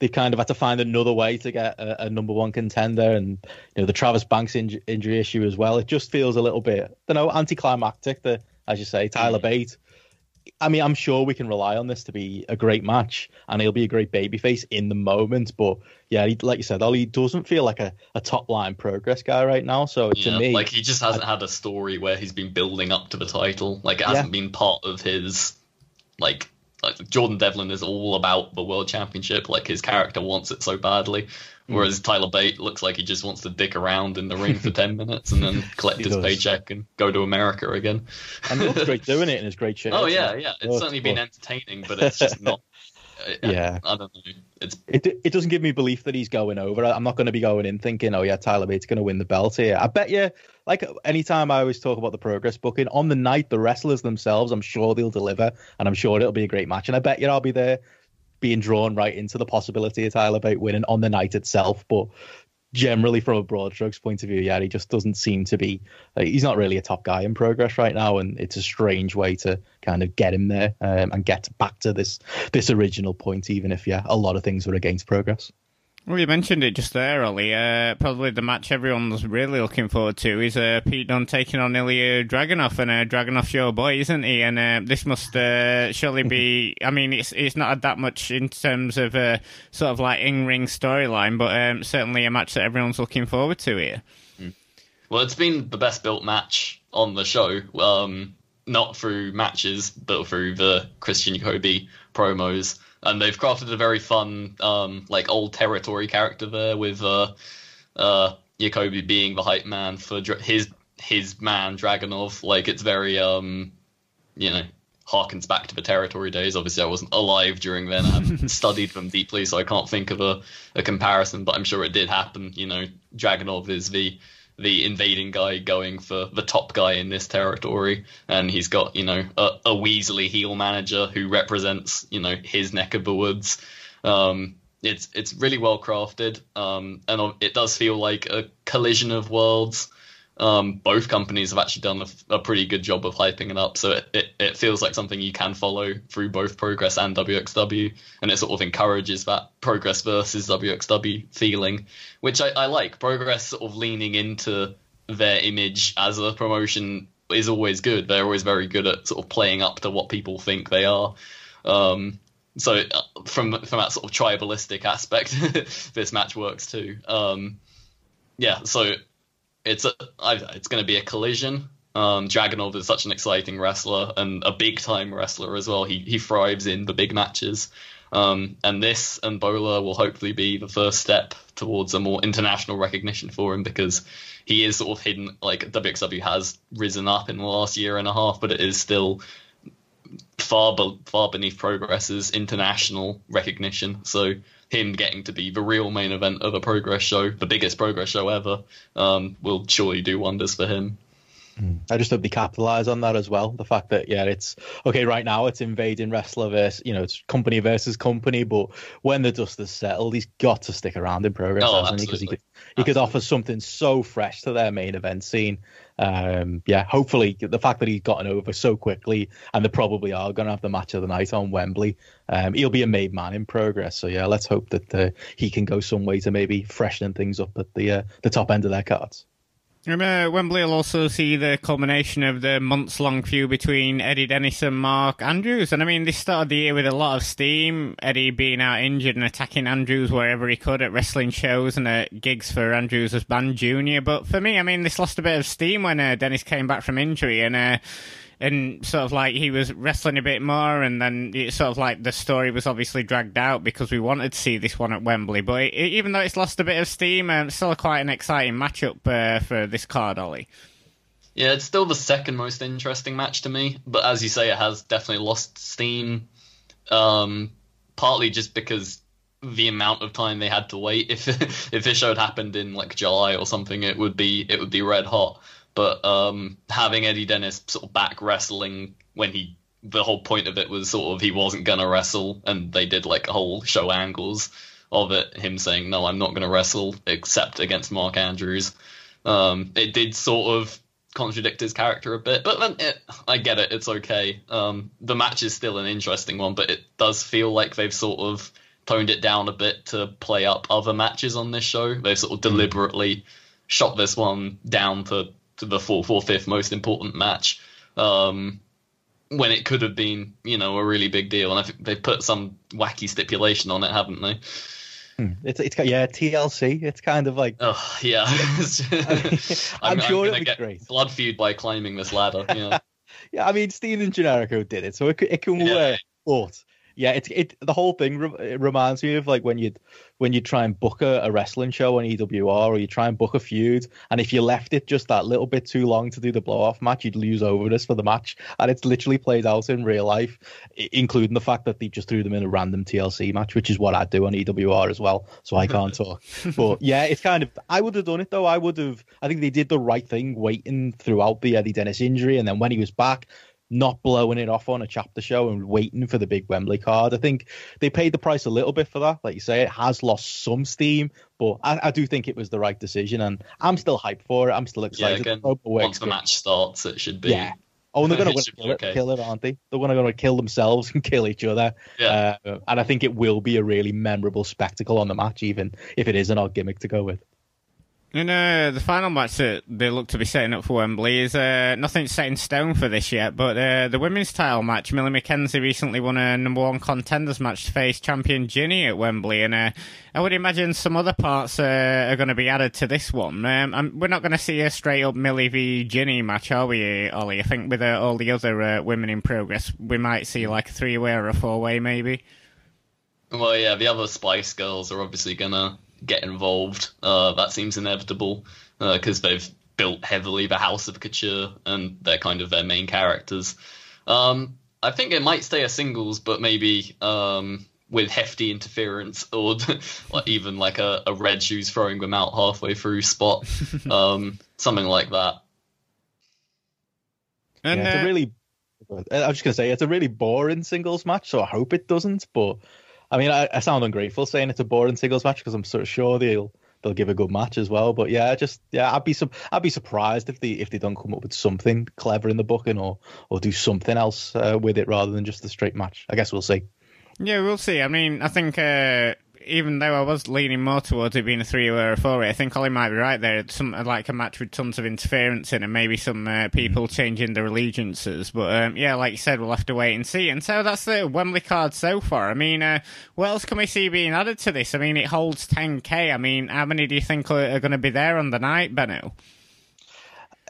they kind of had to find another way to get a, a number one contender, and you know the Travis Banks inj- injury issue as well, it just feels a little bit, you know, anticlimactic. The as you say, Tyler mm. Bate I mean, I'm sure we can rely on this to be a great match, and he'll be a great babyface in the moment. But yeah, he, like you said, Ollie doesn't feel like a, a top line progress guy right now. So yeah, to me, like he just hasn't I, had a story where he's been building up to the title. Like it hasn't yeah. been part of his like like Jordan Devlin is all about the world championship. Like his character wants it so badly. Hmm. Whereas Tyler Bate looks like he just wants to dick around in the ring for 10 minutes and then collect his does. paycheck and go to America again. and looks great doing it in his great shirt. Oh, yeah, yeah. It's oh, certainly been entertaining, but it's just not. Yeah, I don't know. It's it. It doesn't give me belief that he's going over. I'm not going to be going in thinking, oh yeah, Tyler Bate's going to win the belt here. I bet you, like anytime I always talk about the progress booking on the night, the wrestlers themselves, I'm sure they'll deliver, and I'm sure it'll be a great match. And I bet you I'll be there being drawn right into the possibility of Tyler Bate winning on the night itself. But generally, from a broad strokes point of view, yeah, he just doesn't seem to be. Uh, he's not really a top guy in progress right now, and it's a strange way to kind of get him there um, and get back to this this original point, even if yeah, a lot of things were against progress. Well, you mentioned it just there, Ollie. Uh, probably the match everyone's really looking forward to is uh, Pete Dunne taking on Ilya Dragunov, and uh, Dragunov's your boy, isn't he? And uh, this must uh, surely be. I mean, it's it's not that much in terms of a uh, sort of like in ring storyline, but um, certainly a match that everyone's looking forward to here. Hmm. Well, it's been the best built match on the show. Um, not through matches, but through the Christian Jakobi promos and they've crafted a very fun, um, like old territory character there with uh, uh, Jakobi being the hype man for Dra- his his man Dragunov. Like it's very um, you know, harkens back to the territory days. Obviously, I wasn't alive during then. I haven't studied them deeply, so I can't think of a, a comparison. But I'm sure it did happen. You know, Dragunov is the the invading guy going for the top guy in this territory, and he's got you know a, a Weasley heel manager who represents you know his neck of the woods. Um, it's it's really well crafted, um, and it does feel like a collision of worlds. Um, both companies have actually done a, a, pretty good job of hyping it up, so it, it, it, feels like something you can follow through both Progress and WXW, and it sort of encourages that Progress versus WXW feeling, which I, I like. Progress sort of leaning into their image as a promotion is always good. They're always very good at sort of playing up to what people think they are. Um, so uh, from from that sort of tribalistic aspect, this match works too. Um, yeah, so it's a it's going to be a collision. Um, Dragunov is such an exciting wrestler and a big time wrestler as well. He he thrives in the big matches. Um, and this and BOLA will hopefully be the first step towards a more international recognition for him because he is sort of hidden. Like WXW has risen up in the last year and a half, but it is still far be- far beneath Progress's international recognition. So him getting to be the real main event of a Progress show, the biggest Progress show ever, um, will surely do wonders for him. Hmm. I just hope they capitalize on that as well. The fact that yeah, it's okay right now. It's invading wrestler versus you know it's company versus company, but when the dust has settled, he's got to stick around in progress, oh, hasn't he? Because he could he could offer something so fresh to their main event scene. Um, yeah, hopefully the fact that he's gotten over so quickly, and they probably are going to have the match of the night on Wembley. Um, he'll be a made man in progress. So yeah, let's hope that uh, he can go some way to maybe freshening things up at the uh, the top end of their cards. Uh, Wembley will also see the culmination of the months long feud between Eddie Dennis and Mark Andrews. And I mean, they started the year with a lot of steam. Eddie being out injured and attacking Andrews wherever he could at wrestling shows and at gigs for Andrews band junior. But for me, I mean, this lost a bit of steam when uh, Dennis came back from injury. And uh, and sort of like he was wrestling a bit more, and then it sort of like the story was obviously dragged out because we wanted to see this one at Wembley. But it, even though it's lost a bit of steam, um, it's still quite an exciting matchup uh, for this card, Ollie. Yeah, it's still the second most interesting match to me, but as you say, it has definitely lost steam. Um, partly just because the amount of time they had to wait. If if this show had happened in like July or something, it would be it would be red hot. But um, having Eddie Dennis sort of back wrestling when he the whole point of it was sort of he wasn't gonna wrestle, and they did like a whole show angles of it. Him saying, "No, I'm not gonna wrestle except against Mark Andrews." Um, it did sort of contradict his character a bit, but then it, I get it. It's okay. Um, the match is still an interesting one, but it does feel like they've sort of toned it down a bit to play up other matches on this show. They've sort of hmm. deliberately shot this one down to to the fourth or fifth most important match. Um, when it could have been, you know, a really big deal, and I think they've put some wacky stipulation on it, haven't they? Hmm. It's it's yeah TLC. It's kind of like oh yeah. I'm, I'm, sure it'll be great. Blood feud by climbing this ladder. Yeah. yeah, I mean Steen and Generico did it, so it it can yeah. work. But yeah, it it the whole thing re- reminds me of like when you when you try and book a, a, wrestling show on EWR or you try and book a feud, and if you left it just that little bit too long to do the blow off match, you'd lose overness for the match, and it's literally played out in real life, including the fact that they just threw them in a random TLC match, which is what I do on EWR as well, so I can't talk. But yeah, it's kind of I would have done it though. I would have. I think they did the right thing, waiting throughout the Eddie Dennis injury, and then when he was back not blowing it off on a chapter show and waiting for the big Wembley card. I think they paid the price a little bit for that. Like you say, it has lost some steam, but I, I do think it was the right decision, and I'm still hyped for it. I'm still excited. Yeah, again, once the match starts, it should be. Yeah. Oh, they're going to kill, okay. kill it, aren't they? They're going to kill themselves and kill each other. Yeah. Uh, and I think it will be a really memorable spectacle on the match, even if it is an odd gimmick to go with. And uh, the final match that they look to be setting up for Wembley is uh, nothing set in stone for this yet, but uh, the women's title match. Millie McKenzie recently won a number one contenders match to face champion Jinny at Wembley, and uh, I would imagine some other parts uh, are going to be added to this one. Um, we're not going to see a straight up Millie v Jinny match, are we, Ollie? I think with uh, all the other women in progress, we might see like a three way or a four way, maybe. Well, yeah, the other Spice Girls are obviously gonna get involved. Uh, that seems inevitable because they've built heavily the House of Couture and they're kind of their main characters. Um, I think it might stay a singles, but maybe um, with hefty interference or even like a, a, red shoes throwing them out halfway through spot, um, something like that. And yeah, it's uh, a really, I was just gonna say it's a really boring singles match, so I hope it doesn't. But I mean, I, I sound ungrateful saying it's a boring singles match because I'm sort of sure they'll they'll give a good match as well. But yeah, just yeah, I'd be some I'd be surprised if they if they don't come up with something clever in the booking or or do something else uh, with it rather than just the straight match. I guess we'll see. Yeah, we'll see. I mean, I think uh, even though I was leaning more towards it being a three or a four I think Ollie might be right there. It's some like a match with tons of interference in, and maybe some uh, people changing their allegiances. But um, yeah, like you said, we'll have to wait and see. And so that's the Wembley card so far. I mean, uh, what else can we see being added to this? I mean, it holds 10k. I mean, how many do you think are, are going to be there on the night, Benno?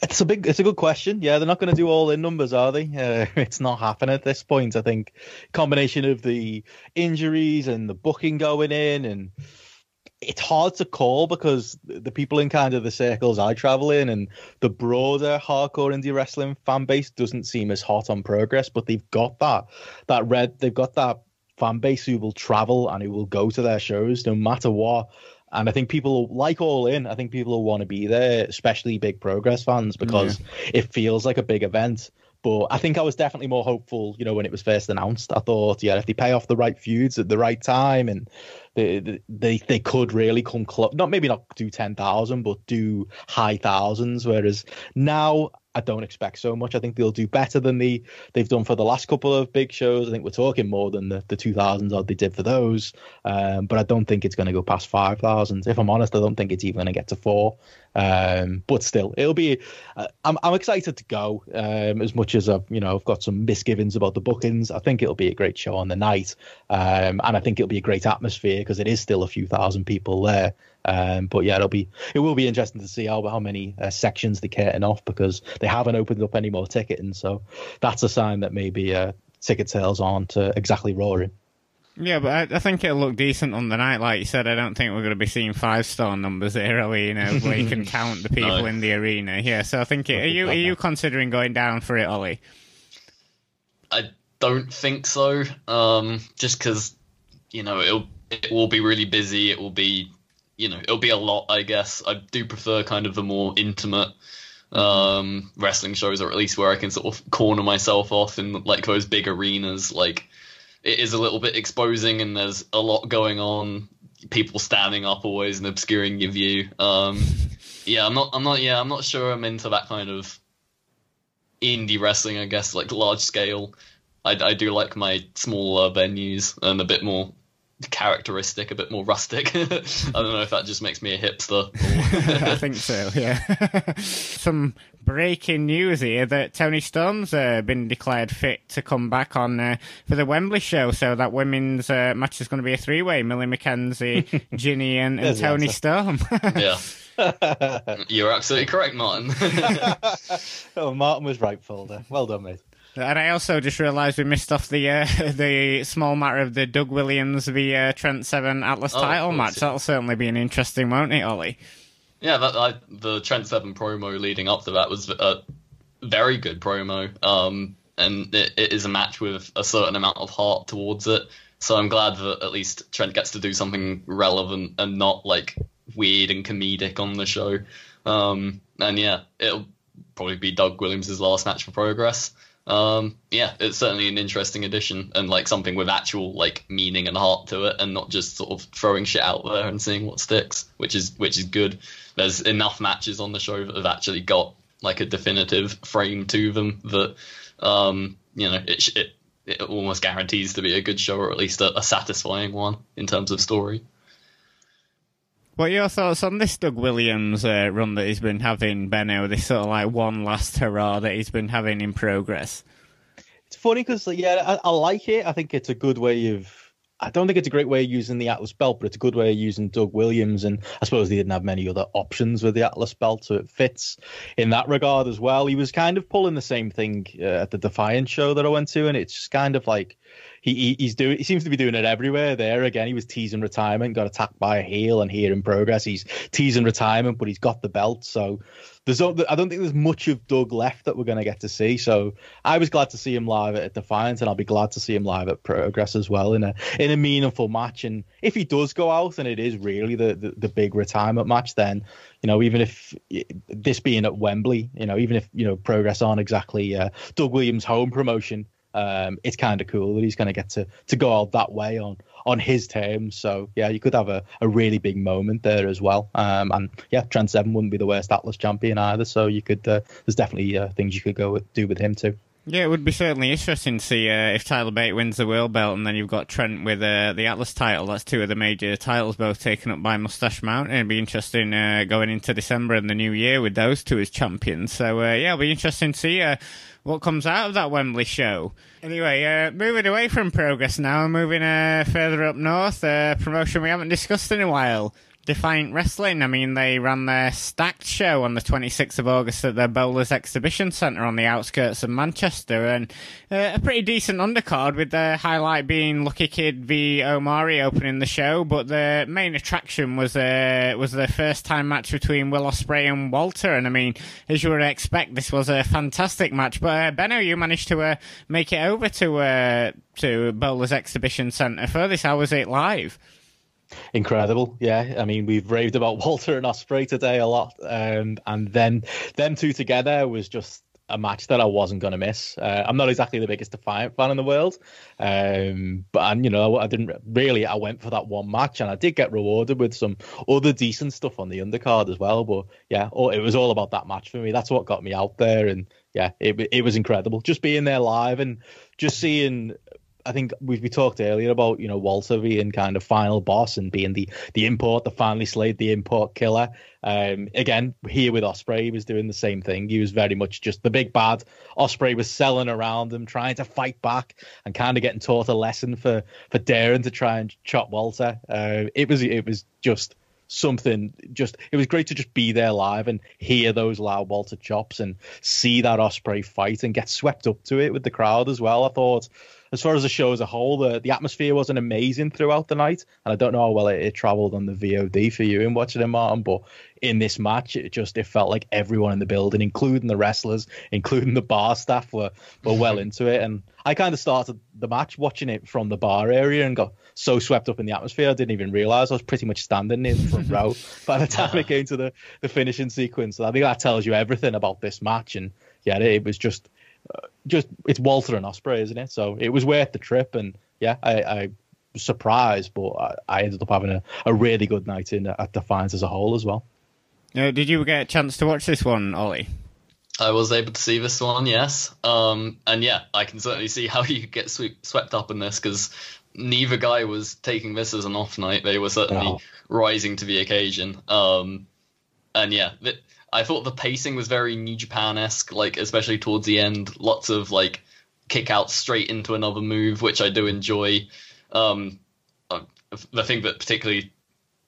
It's a big, it's a good question. Yeah, they're not going to do all in numbers, are they? Uh, it's not happening at this point. I think combination of the injuries and the booking going in, and it's hard to call because the people in kind of the circles I travel in and the broader hardcore indie wrestling fan base doesn't seem as hot on progress, but they've got that that red, they've got that fan base who will travel and who will go to their shows no matter what. And I think people like All In. I think people will want to be there, especially big Progress fans, because yeah. it feels like a big event. But I think I was definitely more hopeful, you know, when it was first announced. I thought, yeah, if they pay off the right feuds at the right time, and they they they could really come close. Not maybe not do ten thousand, but do high thousands. Whereas now I don't expect so much. I think they'll do better than the they've done for the last couple of big shows. I think we're talking more than the, the 2000s odd they did for those. Um, but I don't think it's going to go past 5,000. If I'm honest, I don't think it's even going to get to four. Um, but still, it'll be. Uh, I'm I'm excited to go. Um, as much as I've you know I've got some misgivings about the bookings. I think it'll be a great show on the night, um, and I think it'll be a great atmosphere because it is still a few thousand people there. Um, but yeah, it'll be it will be interesting to see how how many uh, sections they're getting off because they haven't opened up any more ticketing. So that's a sign that maybe uh, ticket sales aren't uh, exactly roaring. Yeah, but I, I, think it'll look decent on the night. Like you said, I don't think we're going to be seeing five star numbers here, are we? You know, where you can count the people no. in the arena. Yeah, so I think it, are you are you considering going down for it, Ollie? I don't think so. Um, just because you know it'll it will be really busy. It will be you know, it'll be a lot, I guess. I do prefer kind of the more intimate um, wrestling shows, or at least where I can sort of corner myself off in like those big arenas. Like it is a little bit exposing, and there's a lot going on. People standing up always and obscuring your view. Um, yeah, I'm not. I'm not. Yeah, I'm not sure. I'm into that kind of indie wrestling. I guess like large scale. I, I do like my smaller venues and a bit more characteristic, a bit more rustic. I don't know if that just makes me a hipster. I think so. Yeah. Some breaking news here that Toni Storm's uh, been declared fit to come back on uh, for the Wembley show. So that women's uh, match is going to be a three-way: Millie McKenzie, Jinny, and, and Toni Storm. yeah. You're absolutely correct, Martin. oh, Martin was right, Folder. Well done, mate. And I also just realised we missed off the uh, the small matter of the Doug Williams v uh, Trent Seven Atlas oh, title match. That'll certainly be an interesting, won't it, Ollie? Yeah, that, I, the Trent Seven promo leading up to that was a very good promo, um, and it, it is a match with a certain amount of heart towards it. So I'm glad that at least Trent gets to do something relevant and not like weird and comedic on the show. Um, and yeah, it'll probably be Doug Williams' last match for Progress um, yeah, it's certainly an interesting addition and like something with actual like meaning and heart to it, and not just sort of throwing shit out there and seeing what sticks, which is which is good. There's enough matches on the show that have actually got like a definitive frame to them that um, you know it, it it almost guarantees to be a good show or at least a, a satisfying one in terms of story. What are your thoughts on this Doug Williams uh, run that he's been having, Benno? This sort of like one last hurrah that he's been having in progress. It's funny because yeah, I, I, like it. I think it's a good way of. I don't think it's a great way of using the Atlas belt, but it's a good way of using Doug Williams. And I suppose they didn't have many other options with the Atlas belt, so it fits in that regard as well. He was kind of pulling the same thing uh, at the Defiant show that I went to, and it's just kind of like he, he he's doing he seems to be doing it everywhere. There again, he was teasing retirement, got attacked by a heel, and here in progress, he's teasing retirement, but he's got the belt. So there's I don't think there's much of Doug left that we're going to get to see. So I was glad to see him live at Defiance, and I'll be glad to see him live at Progress as well in a in a meaningful match. And if he does go out and it is really the the, the big retirement match, then you know even if this being at Wembley, you know even if you know Progress aren't exactly uh, Doug Williams' home promotion, um, it's kind of cool that he's going to get to to go out that way on on his terms. So yeah, you could have a, a really big moment there as well. Um, and yeah, Trent Seven wouldn't be the worst Atlas champion either. So you could uh, there's definitely uh, things you could go with, do with him too. Yeah, it would be certainly interesting to see uh, if Tyler Bate wins the world belt, and then you've got Trent with uh, the Atlas title. That's two of the major titles, both taken up by Mustache Mountain. It'd be interesting uh, going into December and the new year with those two as champions. So uh, yeah, it'll be interesting to see uh, what comes out of that Wembley show. Anyway, uh, moving away from progress now, moving further up north, a promotion we haven't discussed in a while. Defiant Wrestling. I mean, they ran their stacked show on the 26th of August at the Bowlers Exhibition Centre on the outskirts of Manchester, and uh, a pretty decent undercard with the highlight being Lucky Kid v Omari opening the show. But the main attraction was uh, was the first time match between Will Ospreay and Walter, and I mean, as you would expect, this was a fantastic match. But uh, Benno, you managed to uh, make it over to uh, to Bowlers Exhibition Centre for this. How was it live? Incredible, yeah. I mean, we've raved about Walter and Ospreay today a lot, um, and then them two together was just a match that I wasn't going to miss. Uh, I'm not exactly the biggest Defiant fan in the world, um, but and you know I didn't really. I went for that one match, and I did get rewarded with some other decent stuff on the undercard as well. But yeah, it was all about that match for me. That's what got me out there, and yeah, it it was incredible just being there live and just seeing I think we we talked earlier about you know Walter being kind of final boss and being the the import, the finally slayed the import killer. Um, again, here with Ospreay, he was doing the same thing. He was very much just the big bad. Ospreay was selling around him, trying to fight back, and kind of getting taught a lesson for for daring to try and chop Walter. Uh, it was it was just something just it was great to just be there live and hear those loud Walter chops and see that Ospreay fight and get swept up to it with the crowd as well. I thought as far as the show as a whole, the, the atmosphere wasn't amazing throughout the night. And I don't know how well it, it traveled on the VOD for you in watching it, Martin, but in this match, it just it felt like everyone in the building, including the wrestlers, including the bar staff, were were well into it. And I kind of started the match watching it from the bar area and got so swept up in the atmosphere, I didn't even realize I was pretty much standing in the front row by the time it came to the, the finishing sequence. I think that tells you everything about this match. And yeah, it, it was just just it's Walter and Ospreay, isn't it? So it was worth the trip, and yeah, I, I was surprised, but I, I, ended up having a, a really good night in at the Defiance as a whole as well. Uh, did you get a chance to watch this one, Ollie? I was able to see this one, yes. Um, and yeah, I can certainly see how you get sweep, swept up in this because neither guy was taking this as an off night. They were certainly oh. rising to the occasion. Um, and yeah, th- I thought the pacing was very New Japan esque, like especially towards the end. Lots of like kick out straight into another move, which I do enjoy. Um, uh, the thing that particularly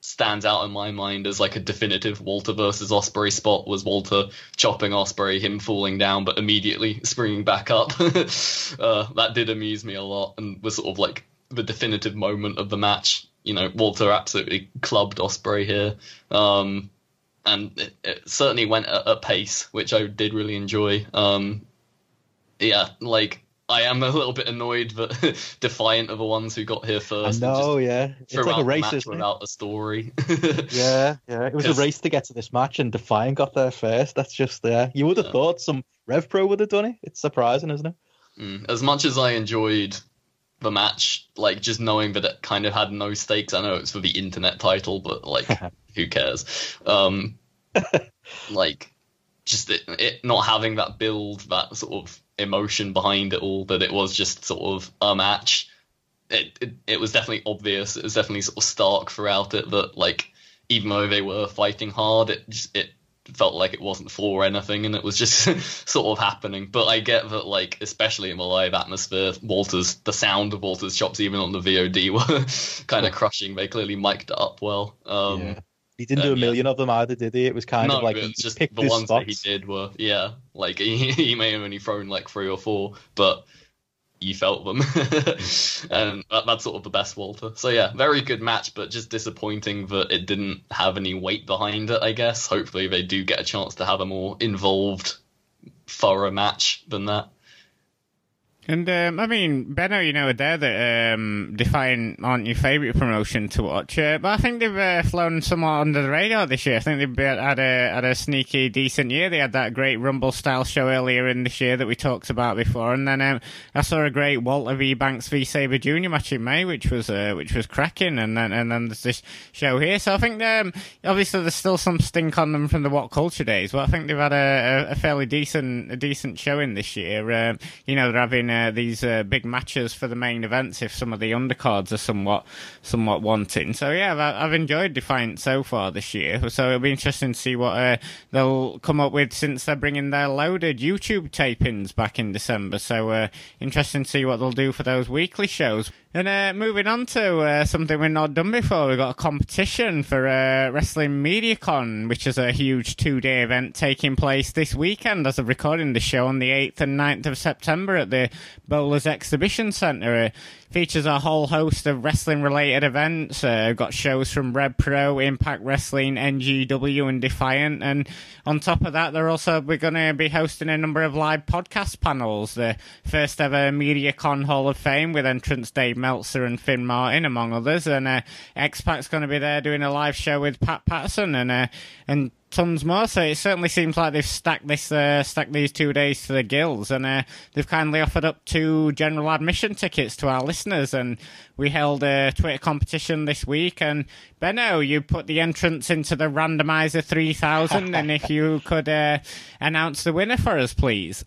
stands out in my mind as like a definitive Walter versus Ospreay spot was Walter chopping Ospreay, him falling down but immediately springing back up. uh, that did amuse me a lot and was sort of like the definitive moment of the match. You know, Walter absolutely clubbed Ospreay here. Um, and it, it certainly went at a pace, which I did really enjoy. Um, yeah, like I am a little bit annoyed that Defiant are the ones who got here first. I know, yeah. It's like a race, without a story. yeah, yeah. It was a race to get to this match, and Defiant got there first. That's just there. You would have yeah. thought some Rev Pro would have done it. It's surprising, isn't it? Mm. As much as I enjoyed the match, like just knowing that it kind of had no stakes. I know it's for the internet title, but like, who cares? Um, like, just it, it, not having that build, that sort of emotion behind it all, that it was just sort of a match. It, it it was definitely obvious. It was definitely sort of stark throughout it that like even though they were fighting hard, it just it felt like it wasn't for anything and it was just sort of happening. But I get that, like, especially in the live atmosphere, Walter's, the sound of Walter's chops, even on the VOD, were kind of crushing. They clearly mic'd it up well. Um, yeah. He didn't do a million yeah. of them either, did he? It was kind no, of like it's just the ones spots. that he did were, yeah, like he, he may have only thrown like three or four, but you felt them, and um, that, that's sort of the best Walter. So yeah, very good match, but just disappointing that it didn't have any weight behind it. I guess hopefully they do get a chance to have a more involved, thorough match than that. And um, I mean, Benno, you know, they're the um, Defiant aren't your favourite promotion to watch, uh, but I think they've uh, flown somewhat under the radar this year. I think they've had a had a sneaky, decent year. They had that great Rumble style show earlier in this year that we talked about before, and then um, I saw a great Walter v Banks v Sabre Junior match in May, which was uh, which was cracking, and then and then there's this show here. So I think um, obviously there's still some stink on them from the What Culture days, but I think they've had a, a fairly decent a decent showing this year. Um, you know, they're having uh, these uh, big matches for the main events if some of the undercards are somewhat somewhat wanting. So yeah, I've, enjoyed Defiant so far this year. So it'll be interesting to see what uh, they'll come up with since they're bringing their loaded YouTube tapings back in December. So uh, interesting to see what they'll do for those weekly shows. And uh, moving on to uh, something we've not done before, we've got a competition for Wrestling MediaCon, which is a huge two day event taking place this weekend as of recording the show on the 8th and 9th of September at the Bowlers Exhibition Centre. Features a whole host of wrestling related events. Uh, got shows from Rev Pro, Impact Wrestling, NGW, and Defiant. And on top of that, they're also we're going to be hosting a number of live podcast panels. The first ever MediaCon Hall of Fame with entrance Dave Meltzer and Finn Martin, among others. And uh, going to be there doing a live show with Pat Patterson and uh, and tons more. So it certainly seems like they've stacked this, uh, stacked these two days to the gills, and uh, they've kindly offered up two general admission tickets to our listeners. And we held a Twitter competition this week, and Benno, you put the entrance into the randomizer three thousand, and if you could uh, announce the winner for us, please.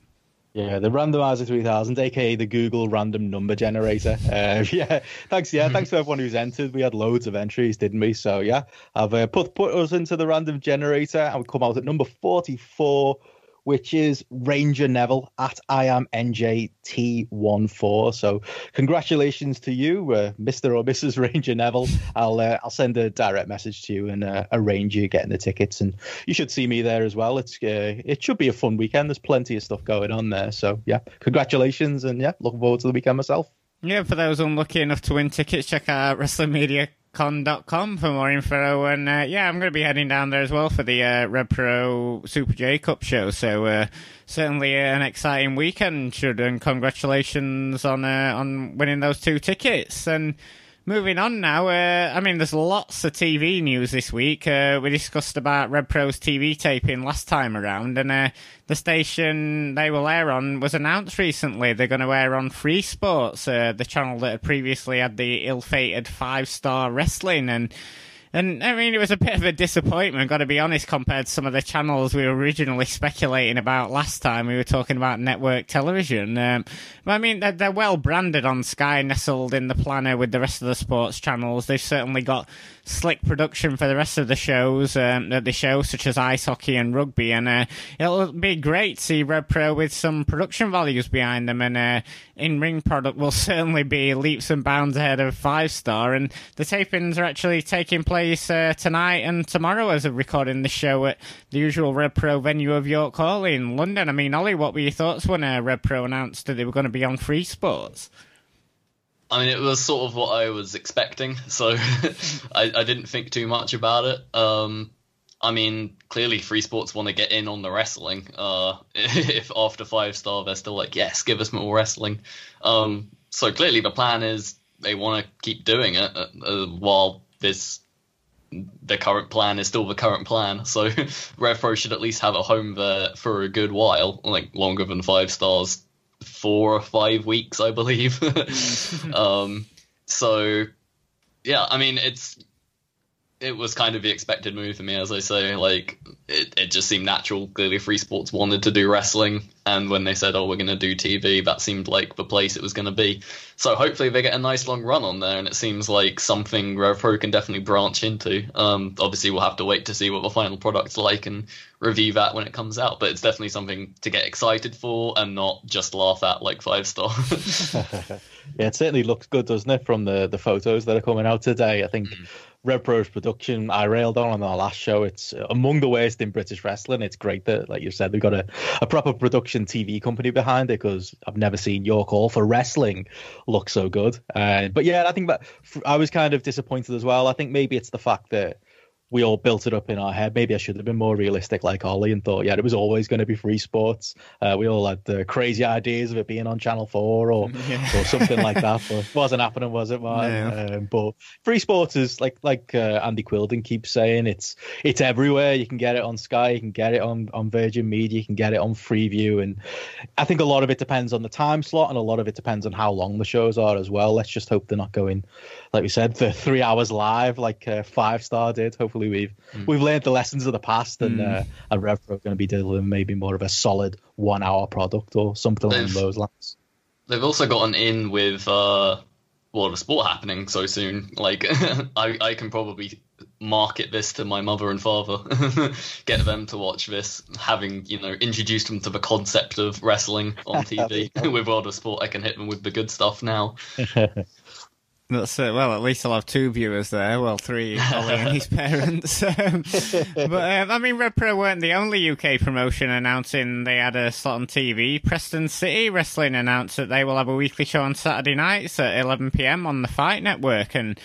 Yeah, the randomizer 3000, aka the Google random number generator. Uh, yeah, thanks. Yeah, thanks to everyone who's entered. We had loads of entries, didn't we? So yeah, I've uh, put put us into the random generator, and we come out at number 44 which is Ranger Neville at I am NJT14. So congratulations to you, uh, Mr. or Mrs. Ranger Neville. I'll uh, I'll send a direct message to you and uh, arrange you getting the tickets, and you should see me there as well. It's uh, it should be a fun weekend. There's plenty of stuff going on there. So yeah, congratulations, and yeah, looking forward to the weekend myself. Yeah, for those unlucky enough to win tickets, check out Wrestling Media con.com for more info. And uh, yeah, I'm going to be heading down there as well for the uh, Rev Pro Super J Cup show. So uh, certainly an exciting weekend. Should and congratulations on uh, on winning those two tickets. And moving on now, uh, I mean, there's lots of TV news this week. Uh, we discussed about Rev Pro's TV taping last time around, and uh, the station they will air on was announced recently. They're going to air on Free Sports, uh, the channel that had previously had the ill-fated five-star wrestling, and and I mean, it was a bit of a disappointment, got to be honest, compared to some of the channels we were originally speculating about last time. We were talking about network television. Um, but I mean, they're, they're, well branded on Sky, nestled in the planner with the rest of the sports channels. They've certainly got slick production for the rest of the shows um, that they show, such as ice hockey and rugby. And uh, it'll be great to see Rev Pro with some production values behind them. And uh, in ring product will certainly be leaps and bounds ahead of five star. And the tapings are actually taking place uh, tonight and tomorrow as of recording the show at the usual Rev Pro venue of York Hall in London. I mean, Ollie, what were your thoughts when uh, Rev Pro announced that they were going to be on Free Sports? I mean, it was sort of what I was expecting, so I, I, didn't think too much about it. Um, I mean, clearly, Free Sports want to get in on the wrestling. Uh, if after five star, they're still like, yes, give us more wrestling. Um, so clearly, the plan is they want to keep doing it uh, uh, while this the current plan is still the current plan. So Rev Pro should at least have a home there for a good while, like longer than five stars four or five weeks, I believe. um, so, yeah, I mean, it's it was kind of the expected move for me, as I say. Like, it, it just seemed natural. Clearly, Free Sports wanted to do wrestling, and when they said, "Oh, we're going to do TV," that seemed like the place it was going to be. So hopefully, they get a nice long run on there, and it seems like something Rev Pro can definitely branch into. Um, obviously, we'll have to wait to see what the final product's like and review that when it comes out. But it's definitely something to get excited for and not just laugh at like five star. yeah, it certainly looks good, doesn't it? From the the photos that are coming out today, I think. Mm Rev Pro's production, I railed on on our last show. It's among the worst in British wrestling. It's great that, like you said, they've got a, a proper production TV company behind it because I've never seen York Hall for wrestling look so good. Uh, but yeah, I think that I was kind of disappointed as well. I think maybe it's the fact that we all built it up in our head. Maybe I should have been more realistic like Ollie and thought, yeah, it was always going to be free sports. Uh, we all had the crazy ideas of it being on Channel 4 or, yeah. or something like that. But it wasn't happening, was it? No. Um, but free sports is like like uh, Andy Quildan keeps saying, it's it's everywhere. You can get it on Sky, you can get it on, on Virgin Media, you can get it on Freeview. And I think a lot of it depends on the time slot and a lot of it depends on how long the shows are as well. Let's just hope they're not going, like we said, the three hours live like uh, Five Star did. Hopefully, we've mm. we've learned the lessons of the past, and mm. uh, and Rev Pro are going to be delivering maybe more of a solid one hour product or something they've, along those lines. They've also gotten in with uh, World of Sport happening so soon. Like I, I can probably market this to my mother and father, get them to watch this, having you know introduced them to the concept of wrestling on TV with World of Sport. I can hit them with the good stuff now. That's uh, well. At least I'll have two viewers there. Well, three, Ollie and his parents. Um, but um, I mean, Rev Pro weren't the only UK promotion announcing they had a slot on TV. Preston City Wrestling announced that they will have a weekly show on Saturday nights at 11 p.m. on the Fight Network, and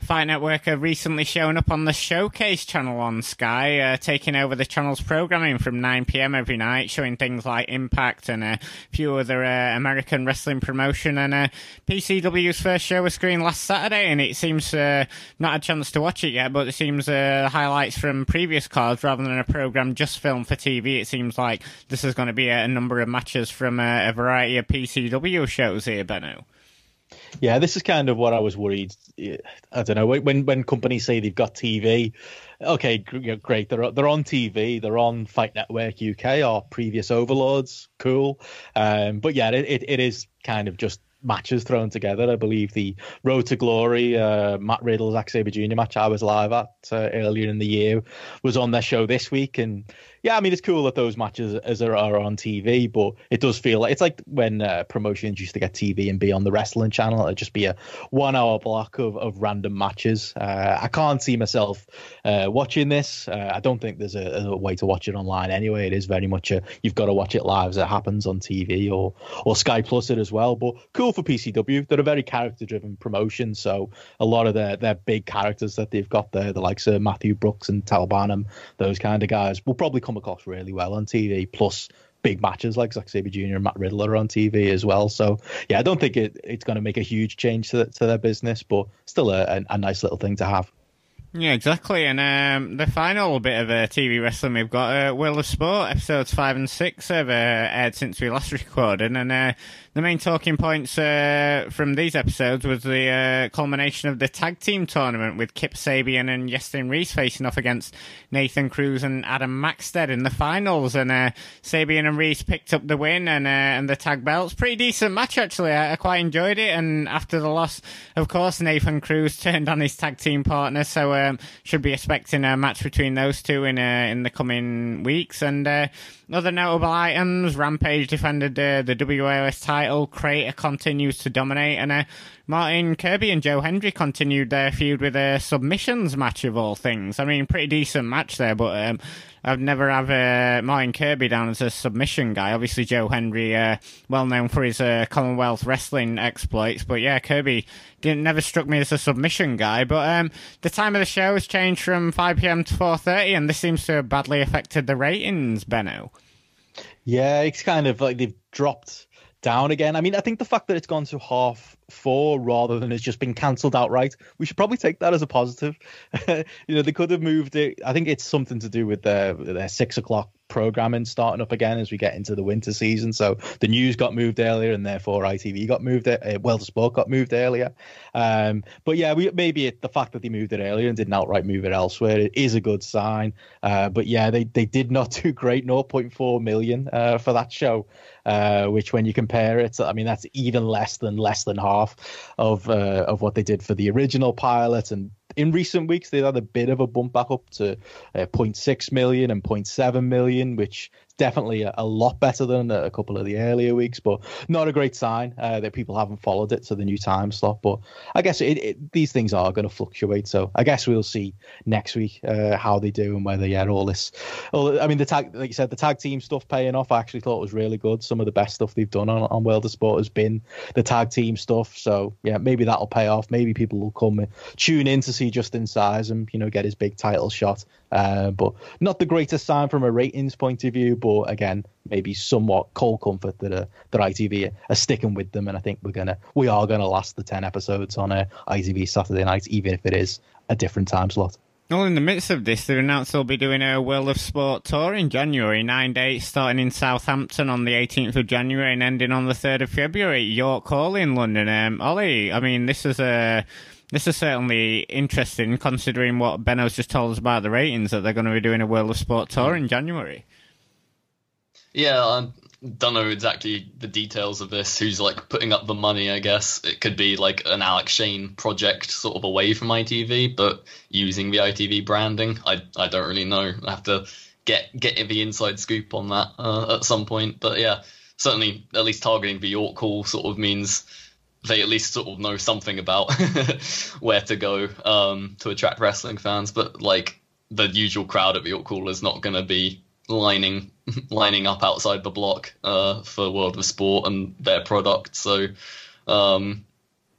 Fight Network have recently shown up on the Showcase channel on Sky, uh, taking over the channel's programming from 9 p.m. every night, showing things like Impact and a few other uh, American wrestling promotion. And uh, PCW's first show was screened last Saturday, and it seems uh, not a chance to watch it yet, but it seems uh, highlights from previous cards rather than a program just filmed for TV. It seems like this is going to be a, a number of matches from uh, a variety of PCW shows here, Benno. Yeah, this is kind of what I was worried. I don't know when when companies say they've got TV. Okay, great. They're they're on TV. They're on Fight Network UK or previous overlords. Cool. Um, but yeah, it, it is kind of just matches thrown together. I believe the Road to Glory, uh, Matt Riddle, Zack Sabre Jr. match I was live at uh, earlier in the year was on their show this week, and yeah, I mean it's cool that those matches as are, are on TV, but it does feel like it's like when uh, promotions used to get TV and be on the wrestling channel. It'd just be a one-hour block of, of random matches. Uh, I can't see myself uh, watching this. Uh, I don't think there's a, a, way to watch it online anyway. It is very much a you've got to watch it live as it happens on TV or or Sky Plus it as well. But cool for PCW. They're a very character-driven promotion, so a lot of their their big characters that they've got there, the likes of Matthew Brooks and Tal Bannum, those kind of guys, will probably come across really well on TV. Plus, big matches like Zack Sabre Jr. and Matt Riddle are on TV as well. So yeah, I don't think it, it's going to make a huge change to, to their business, but still a, a, a nice little thing to have. Yeah, exactly. And um, the final bit of uh, TV wrestling we've got, uh, World of Sport, episodes five and six have uh, aired since we last recorded, and uh, the main talking points uh, from these episodes was the uh, culmination of the tag team tournament with Kip Sabian and Iestyn Rees facing off against Nathan Cruz and Adam Maxted in the finals. And uh, Sabian and Rees picked up the win and uh, and the tag belts. Pretty decent match actually. I, I, quite enjoyed it. And after the loss, of course, Nathan Cruz turned on his tag team partner, so um, should be expecting a match between those two in uh, in the coming weeks. And uh, other notable items: Rampage defended the WAS title. Crater continues to dominate, and uh, Martin Kirby and Joe Hendry continued their feud with a submissions match of all things. I mean, pretty decent match there, but um, I've never have uh, Martin Kirby down as a submission guy. Obviously, Joe Hendry, uh, well known for his uh, Commonwealth wrestling exploits, but yeah, Kirby didn't never struck me as a submission guy. But um, the time of the show has changed from 5 p.m. to 4:30, and this seems to have badly affected the ratings. Benno. Yeah, it's kind of like they've dropped down again. I mean, I think the fact that it's gone to half four rather than it's just been cancelled outright, we should probably take that as a positive. you know, they could have moved it. I think it's something to do with their their six o'clock programming starting up again as we get into the winter season. So the news got moved earlier, and therefore ITV got moved. Uh, well, the sport got moved earlier. Um, but yeah, we, maybe it, the fact that they moved it earlier and didn't outright move it elsewhere it is a good sign. Uh, but yeah, they they did not do great. 0.4 million uh, for that show, uh, which when you compare it, I mean that's even less than less than half of uh, of what they did for the original pilot. And in recent weeks they've had a bit of a bump back up to uh, 0.6 million and 0.7 million which definitely a, a, lot better than a couple of the earlier weeks, but not a great sign uh, that people haven't followed it to the new time slot. But I guess it, it, these things are going to fluctuate, so I guess we'll see next week uh, how they do and whether yeah all this. All, I mean, the tag, like you said, the tag team stuff paying off. I actually thought was really good. Some of the best stuff they've done on, on World of Sport has been the tag team stuff. So yeah, maybe that'll pay off. Maybe people will come tune in to see Justin Sysum and you know get his big title shot. Uh, but not the greatest sign from a ratings point of view. But again, maybe somewhat cold comfort that uh, that ITV are, sticking with them, and I think we're gonna we are gonna last the ten episodes on a uh, ITV Saturday night, even if it is a different time slot. Well, in the midst of this, they announced they'll be doing a World of Sport tour in January, nine dates, starting in Southampton on the 18th of January and ending on the 3rd of February. York Hall in London. Um, Ollie, I mean, this is a this is certainly interesting considering what Benno's just told us about the ratings that they're going to be doing a World of Sport tour in January. Yeah, I don't know exactly the details of this. Who's like putting up the money? I guess it could be like an Alex Shane project, sort of away from ITV, but using the ITV branding. I I don't really know. I have to get get the inside scoop on that uh, at some point. But yeah, certainly at least targeting the York Hall sort of means they at least sort of know something about where to go um, to attract wrestling fans. But like the usual crowd at the York Hall is not going to be lining lining up outside the block uh, for World of Sport and their product. So um,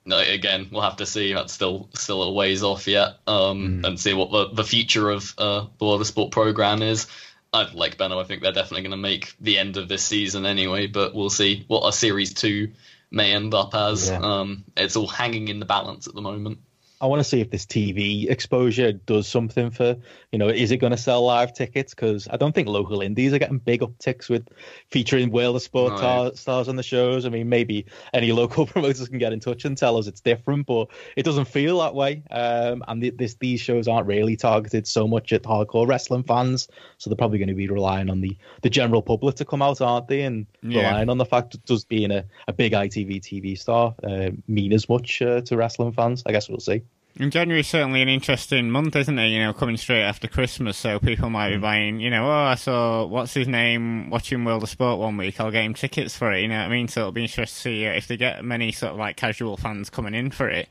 again, we'll have to see. That's still still a ways off yet, um, mm. and see what the, the future of uh, the World of Sport program is. I like Benno. I think they're definitely going to make the end of this season anyway, but we'll see what a series two may end up as. Yeah. Um, it's all hanging in the balance at the moment. I want to see if this TV exposure does something for, you know, is it going to sell live tickets? Because I don't think local indies are getting big upticks with featuring World of Sport tar- stars on the shows. I mean, maybe any local promoters can get in touch and tell us it's different, but it doesn't feel that way. Um, and the, this, these shows aren't really targeted so much at hardcore wrestling fans, so they're probably going to be relying on the, the general public to come out, aren't they? And yeah. relying on the fact that does being a, a big ITV TV star uh, mean as much uh, to wrestling fans? I guess we'll see. And January is certainly an interesting month, isn't it? You know, coming straight after Christmas, so people might be mm. buying, you know, oh, I saw, what's his name, watching World of Sport one week, I'll get him tickets for it, you know what I mean? So it'll be interesting to see uh, if they get many sort of like casual fans coming in for it.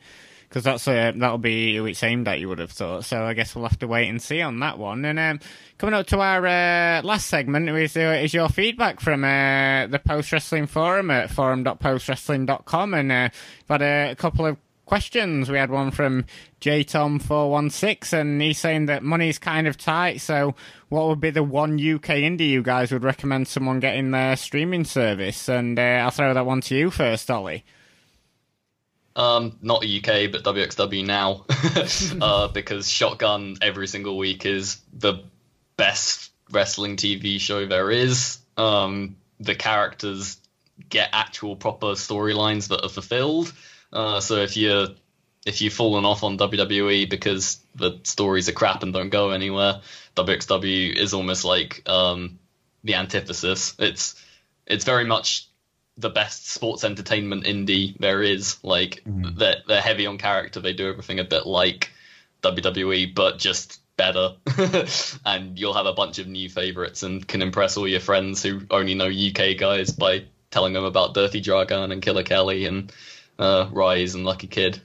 Because that's uh, that'll be who it's aimed at, you would have thought. So I guess we'll have to wait and see on that one. And um, coming up to our uh, last segment is, uh, is your feedback from uh, the Post Wrestling Forum at forum.postwrestling.com. And uh, we've had a couple of questions. We had one from JTom416, and he's saying that money's kind of tight. So, what would be the one UK indie you guys would recommend someone getting their streaming service? And uh, I'll throw that one to you first, Ollie. Um, not UK, but WXW now, uh, because Shotgun every single week is the best wrestling TV show there is. Um, the characters get actual proper storylines that are fulfilled uh, so if you're if you've fallen off on WWE because the stories are crap and don't go anywhere, WXW is almost like um, the antithesis. It's it's very much the best sports entertainment indie there is. Like mm. they're they're heavy on character. They do everything a bit like WWE, but just better. and you'll have a bunch of new favorites and can impress all your friends who only know UK guys by telling them about Dirty Dragon and Killer Kelly and uh, Rise and Lucky Kid.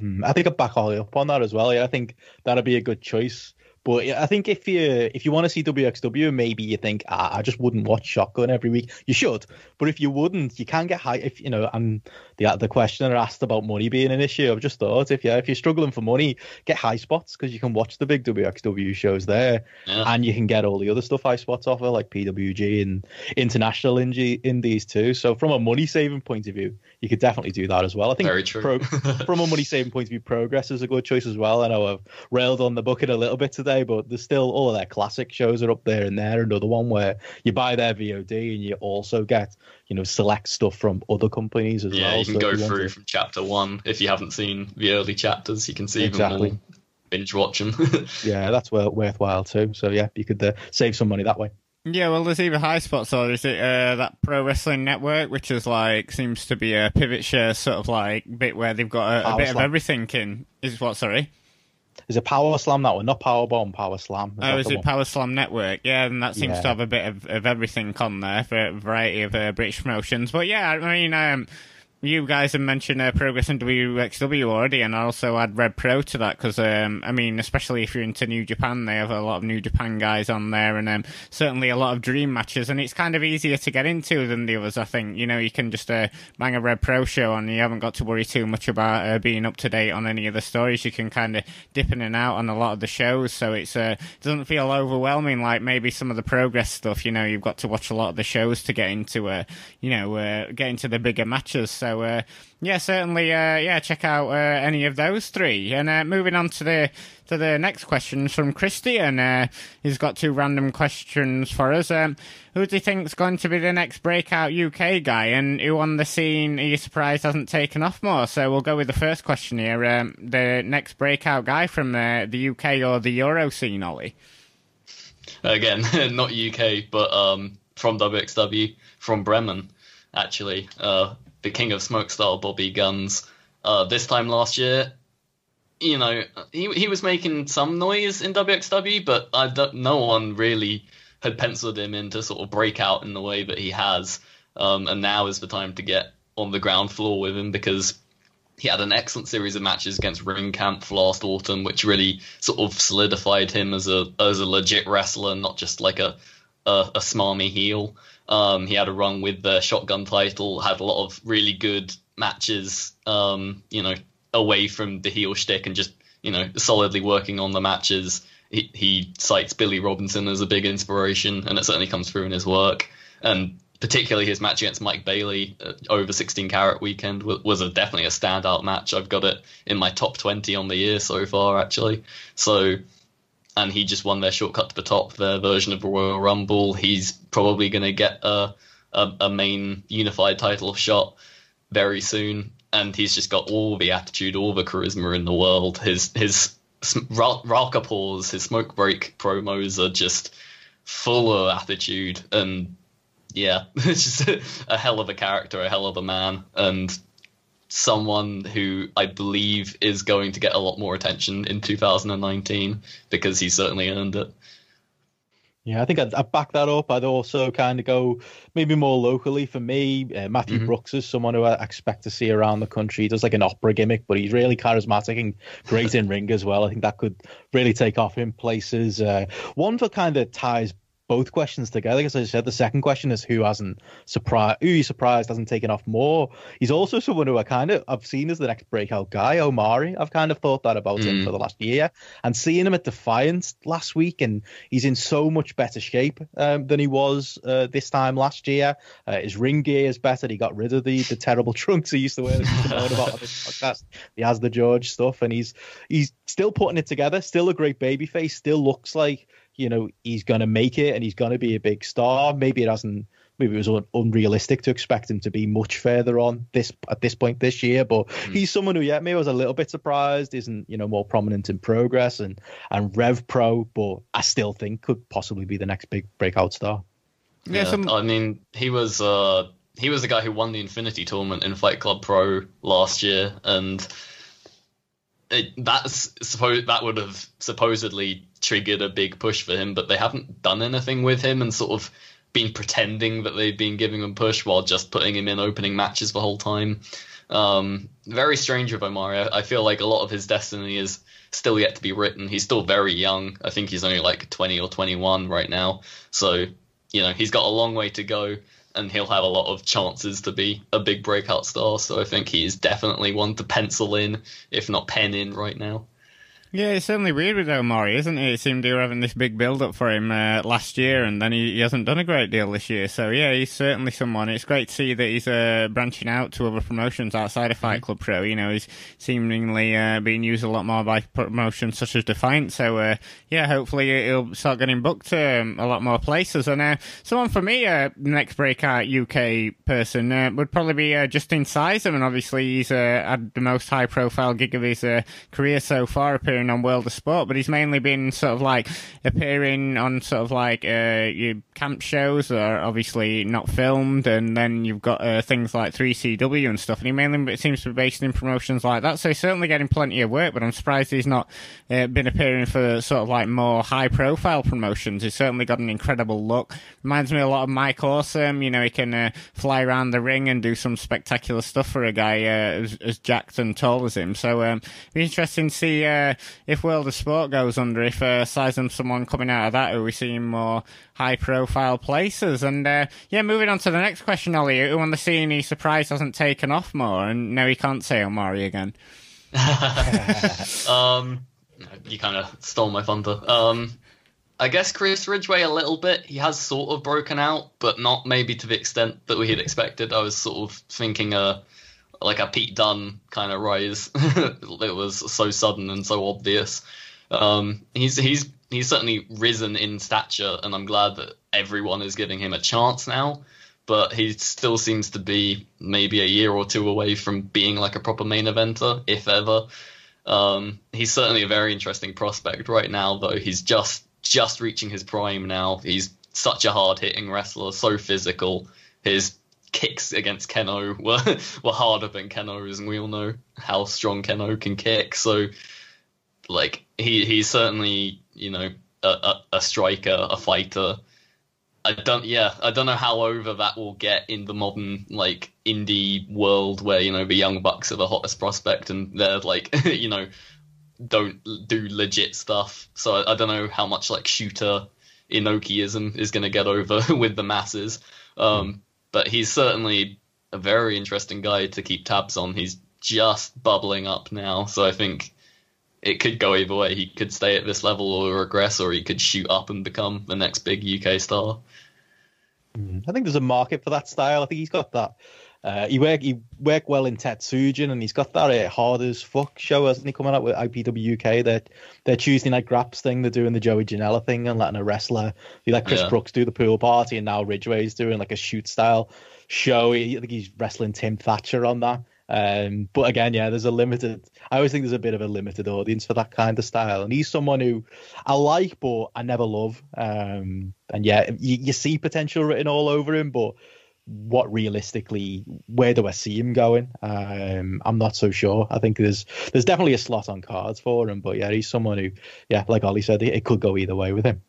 Hmm, I think I'd back all up on that as well. Yeah, I think that'd be a good choice. But I think if you if you want to see WXW, maybe you think ah, I just wouldn't watch Shotgun every week. You should, but if you wouldn't, you can get high. If you know, and the the questioner asked about money being an issue. I've just thought if you if you're struggling for money, get Highspots because you can watch the big WXW shows there, yeah. and you can get all the other stuff Highspots offer like PWG and international indie, indies too. So from a money saving point of view, you could definitely do that as well. I think Very true. Pro, from a money saving point of view, Progress is a good choice as well. I know I've railed on the bucket a little bit today, but there's still all of their classic shows are up there and there. Another one where you buy their VOD and you also get you know select stuff from other companies as yeah, well. Yeah, you can so go through to... from chapter one if you haven't seen the early chapters. You can see exactly. them all, binge watch them. yeah, that's worthwhile too. So yeah, you could uh, save some money that way. Yeah, well, there's either Highspots or is it uh, that Pro Wrestling Network, which is like seems to be a pivot share sort of like bit where they've got a, a bit of everything in. Is what? Sorry. is it Power Slam that one? Not Power Bomb, Power Slam. Is Oh, is it one? Power Slam Network? Yeah, and that seems Yeah. to have a bit of, of everything on there for a variety of uh, British promotions. But yeah, I mean, um, you guys have mentioned uh, Progress in WXW already, and I also add Rev Pro to that because, um, I mean, especially if you're into New Japan, they have a lot of New Japan guys on there, and um, certainly a lot of dream matches, and it's kind of easier to get into than the others. I think you know you can just uh, bang a Rev Pro show, on, and you haven't got to worry too much about uh, being up to date on any of the stories. You can kind of dip in and out on a lot of the shows, so it's uh, doesn't feel overwhelming like maybe some of the Progress stuff. You know, you've got to watch a lot of the shows to get into, uh, you know, uh, get into the bigger matches. So. Uh, yeah, certainly. Uh, yeah, check out uh, any of those three. And uh, moving on to the to the next questions from Christian. Uh, he's got two random questions for us. Um, who do you think's going to be the next breakout UK guy, and who on the scene are you surprised hasn't taken off more? So we'll go with the first question here. Um, the next breakout guy from the UK or the Euro scene, Ollie. Again, not UK, but um, from WXW, from Bremen, actually. Uh, the King of Smoke style Bobby Gunns. Uh, this time last year, you know, he he was making some noise in WXW, but I don't, no one really had penciled him in to sort of break out in the way that he has. Um, and now is the time to get on the ground floor with him because he had an excellent series of matches against Ringkampf last autumn, which really sort of solidified him as a as a legit wrestler, not just like a a, a smarmy heel. Um, he had a run with the shotgun title, had a lot of really good matches, um, you know, away from the heel shtick and just you know solidly working on the matches. He, he cites Billy Robinson as a big inspiration, and it certainly comes through in his work. And particularly his match against Mike Bailey uh, over 16 carat weekend was, was a, definitely a standout match. I've got it in my top 20 on the year so far, actually. So, and he just won their shortcut to the top, their version of the Royal Rumble. He's probably going to get a, a, a main unified title shot very soon. And he's just got all the attitude, all the charisma in the world. His his Rauchpause, his smoke break promos are just full of attitude and yeah, it's just a, a, hell of a character, a hell of a man, and someone who I believe is going to get a lot more attention in 2019 because he certainly earned it. Yeah, I think I'd, I'd back that up. I'd also kind of go maybe more locally for me. Uh, Matthew mm-hmm. Brooks is someone who I expect to see around the country. He does like an opera gimmick, but he's really charismatic and great in ring as well. I think that could really take off in places. Uh, one that kind of ties both questions together. Because as I said, the second question is who hasn't surprised, who you surprised hasn't taken off more. He's also someone who I kind of I've seen as the next breakout guy, Omari. I've kind of thought that about mm. him for the last year, and seeing him at Defiant last week, and he's in so much better shape um, than he was uh, this time last year. Uh, his ring gear is better. He got rid of the the terrible trunks he used to wear. About podcast. He has the George stuff, and he's he's still putting it together. Still a great baby face. Still looks like you know he's going to make it and he's going to be a big star. Maybe it hasn't. Maybe it was un- unrealistic to expect him to be much further on this at this point this year. But mm. he's someone who, yeah, maybe was a little bit surprised. Isn't you know more prominent in progress and and Rev Pro, but I still think could possibly be the next big breakout star. Yeah, yeah some... I mean he was uh he was the guy who won the Infinity tournament in Fight Club Pro last year, and it, that's supposed that would have supposedly triggered a big push for him, but they haven't done anything with him and sort of been pretending that they've been giving him push while just putting him in opening matches the whole time. Um, very strange with Omari. I, I feel like a lot of his destiny is still yet to be written. He's still very young. I think he's only like 20 or 21 right now. So, you know, he's got a long way to go and he'll have a lot of chances to be a big breakout star. So I think he is definitely one to pencil in, if not pen in right now. Yeah, it's certainly weird with Omari, isn't it? It seemed they were having this big build up for him uh, last year, and then he, he, hasn't done a great deal this year. So yeah, he's certainly someone. It's great to see that he's uh, branching out to other promotions outside of Fight Club Pro. You know, he's seemingly uh, being used a lot more by promotions such as Defiant. So uh, yeah, hopefully he'll start getting booked um, a lot more places. And uh, someone for me, uh, next breakout UK person uh, would probably be Justin Sysum, and obviously he's had the most high profile gig of his career so far, appearing on World of Sport, but he's mainly been sort of like appearing on sort of like uh, your camp shows that are obviously not filmed, and then you've got uh, things like 3CW and stuff, and he mainly but seems to be based in promotions like that. So he's certainly getting plenty of work, but I'm surprised he's not uh, been appearing for sort of like more high profile promotions. He's certainly got an incredible look. Reminds me a lot of Mike Awesome. You know, he can uh, fly around the ring and do some spectacular stuff for a guy uh, as, as jacked and tall as him. So um, it'll be interesting to see uh, if World of Sport goes under, if uh, Sysum someone coming out of that, who we see in more high profile places. And uh, yeah, moving on to the next question, Ollie, who on the scene he's surprised hasn't taken off more, and now he can't say Omari again. um, you kind of stole my thunder. Um, I guess Chris Ridgeway a little bit. He has sort of broken out, but not maybe to the extent that we had expected. I was sort of thinking a like a Pete Dunne kind of rise. it was so sudden and so obvious. Um, he's he's he's certainly risen in stature, and I'm glad that everyone is giving him a chance now. But he still seems to be maybe a year or two away from being like a proper main eventer, if ever. Um, he's certainly a very interesting prospect right now, though. He's just just reaching his prime now. He's such a hard hitting wrestler, so physical. His kicks against Keno were were harder than Keno's, and we all know how strong Keno can kick. So, like he he's certainly you know a, a, a striker, a fighter. I don't yeah, I don't know how over that will get in the modern like indie world where, you know, the young bucks are the hottest prospect and they're like you know, don't do legit stuff. So I, I don't know how much like shooter Inokiism is gonna get over with the masses. Um, but he's certainly a very interesting guy to keep tabs on. He's just bubbling up now, so I think it could go either way. He could stay at this level or regress, or he could shoot up and become the next big UK star. Hmm, I think there's a market for that style. I think he's got that. Uh, he work he worked well in Tetsujin, and he's got that uh, hard as fuck show, hasn't he? Coming out with IPW UK, their their Tuesday night graps thing. They're doing the Joey Janela thing and letting a wrestler. They let Chris Yeah. Brooks do the pool party, and now Ridgeway's doing like a shoot style show. He, I think he's wrestling Tim Thatcher on that. Um, but again, yeah, there's a limited. I always think there's a bit of a limited audience for that kind of style, and he's someone who I like, but I never love. Um, and yeah, you, you see potential written all over him, but what realistically, where do I see him going? Um, I'm not so sure. I think there's there's definitely a slot on cards for him, but yeah, he's someone who, yeah, like Ollie said, it, it could go either way with him.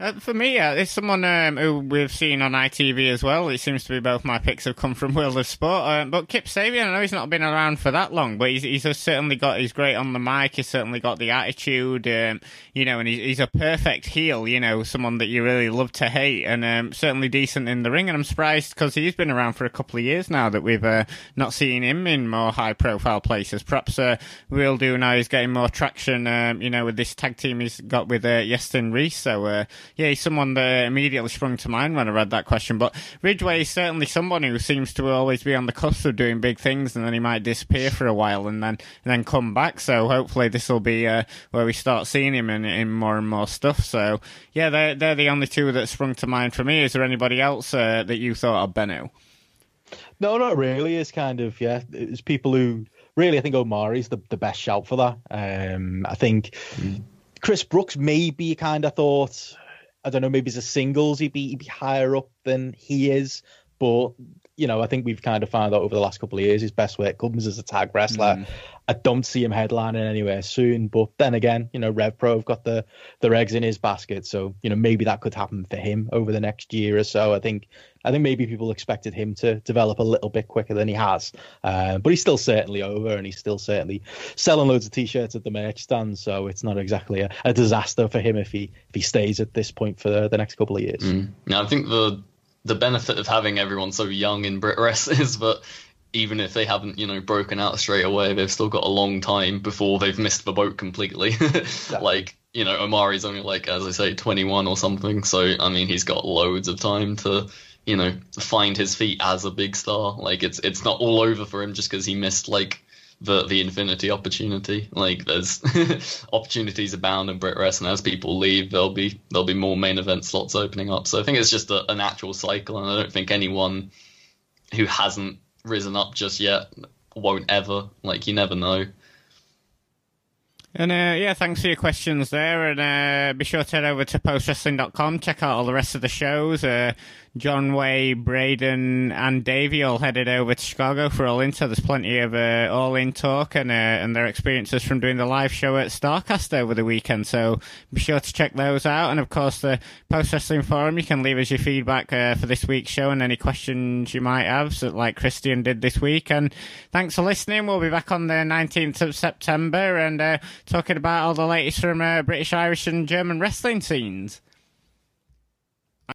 Uh, for me, uh, it's someone um, who we've seen on ITV as well. It seems to be both my picks have come from World of Sport. Uh, but Kip Sabian, I know he's not been around for that long, but he's, he's certainly got, he's great on the mic. He's certainly got the attitude, um, you know, and he's, he's a perfect heel, you know, someone that you really love to hate and um, certainly decent in the ring. And I'm surprised because he's been around for a couple of years now that we've uh, not seen him in more high profile places. Perhaps uh, Real Do now he's getting more traction, um, you know, with this tag team he's got with uh, Iestyn Rees. So, uh, yeah, he's someone that immediately sprung to mind when I read that question. But Ridgeway is certainly someone who seems to always be on the cusp of doing big things, and then he might disappear for a while and then and then come back. So hopefully this will be uh, where we start seeing him in, in more and more stuff. So yeah, they're they're the only two that sprung to mind for me. Is there anybody else uh, that you thought of, Benno? No, not really. It's kind of yeah. It's people who really I think Omari's the the best shout for that. Um, I think Chris Brooks maybe kind of thought I don't know maybe as a singles he'd be, he'd be higher up than he is, but you know I think we've kind of found out over the last couple of years his best work comes as a tag wrestler. I don't see him headlining anywhere soon, but then again, you know Rev Pro have got the their eggs in his basket, so you know maybe that could happen for him over the next year or so. I think I think maybe people expected him to develop a little bit quicker than he has, uh, but he's still certainly over, and he's still certainly selling loads of t-shirts at the merch stand. So it's not exactly a, a disaster for him if he if he stays at this point for the, the next couple of years. Now, I think the the benefit of having everyone so young in Brit Wres is that even if they haven't, you know, broken out straight away, they've still got a long time before they've missed the boat completely. like, you know, Omari's only like, as I say, 21 or something. So, I mean, he's got loads of time to, you know, find his feet as a big star. Like, it's it's not all over for him just because he missed like the the infinity opportunity. Like, there's opportunities abound in BritWres, and as people leave, there'll be there'll be more main event slots opening up. So I think it's just a, a natural cycle, and I don't think anyone who hasn't risen up just yet won't ever. Like, you never know. And uh, yeah, thanks for your questions there. And uh, be sure to head over to postwrestling.com, check out all the rest of the shows. Uh, John Wai, Braden, and Davey all headed over to Chicago for All In, so there's plenty of uh, All In talk and uh, and their experiences from doing the live show at Starcast over the weekend. So be sure to check those out. And of course, the Post Wrestling Forum, you can leave us your feedback uh, for this week's show and any questions you might have, so like Christian did this week. And thanks for listening. We'll be back on the 19th of September and uh, talking about all the latest from uh, British, Irish, and German wrestling scenes.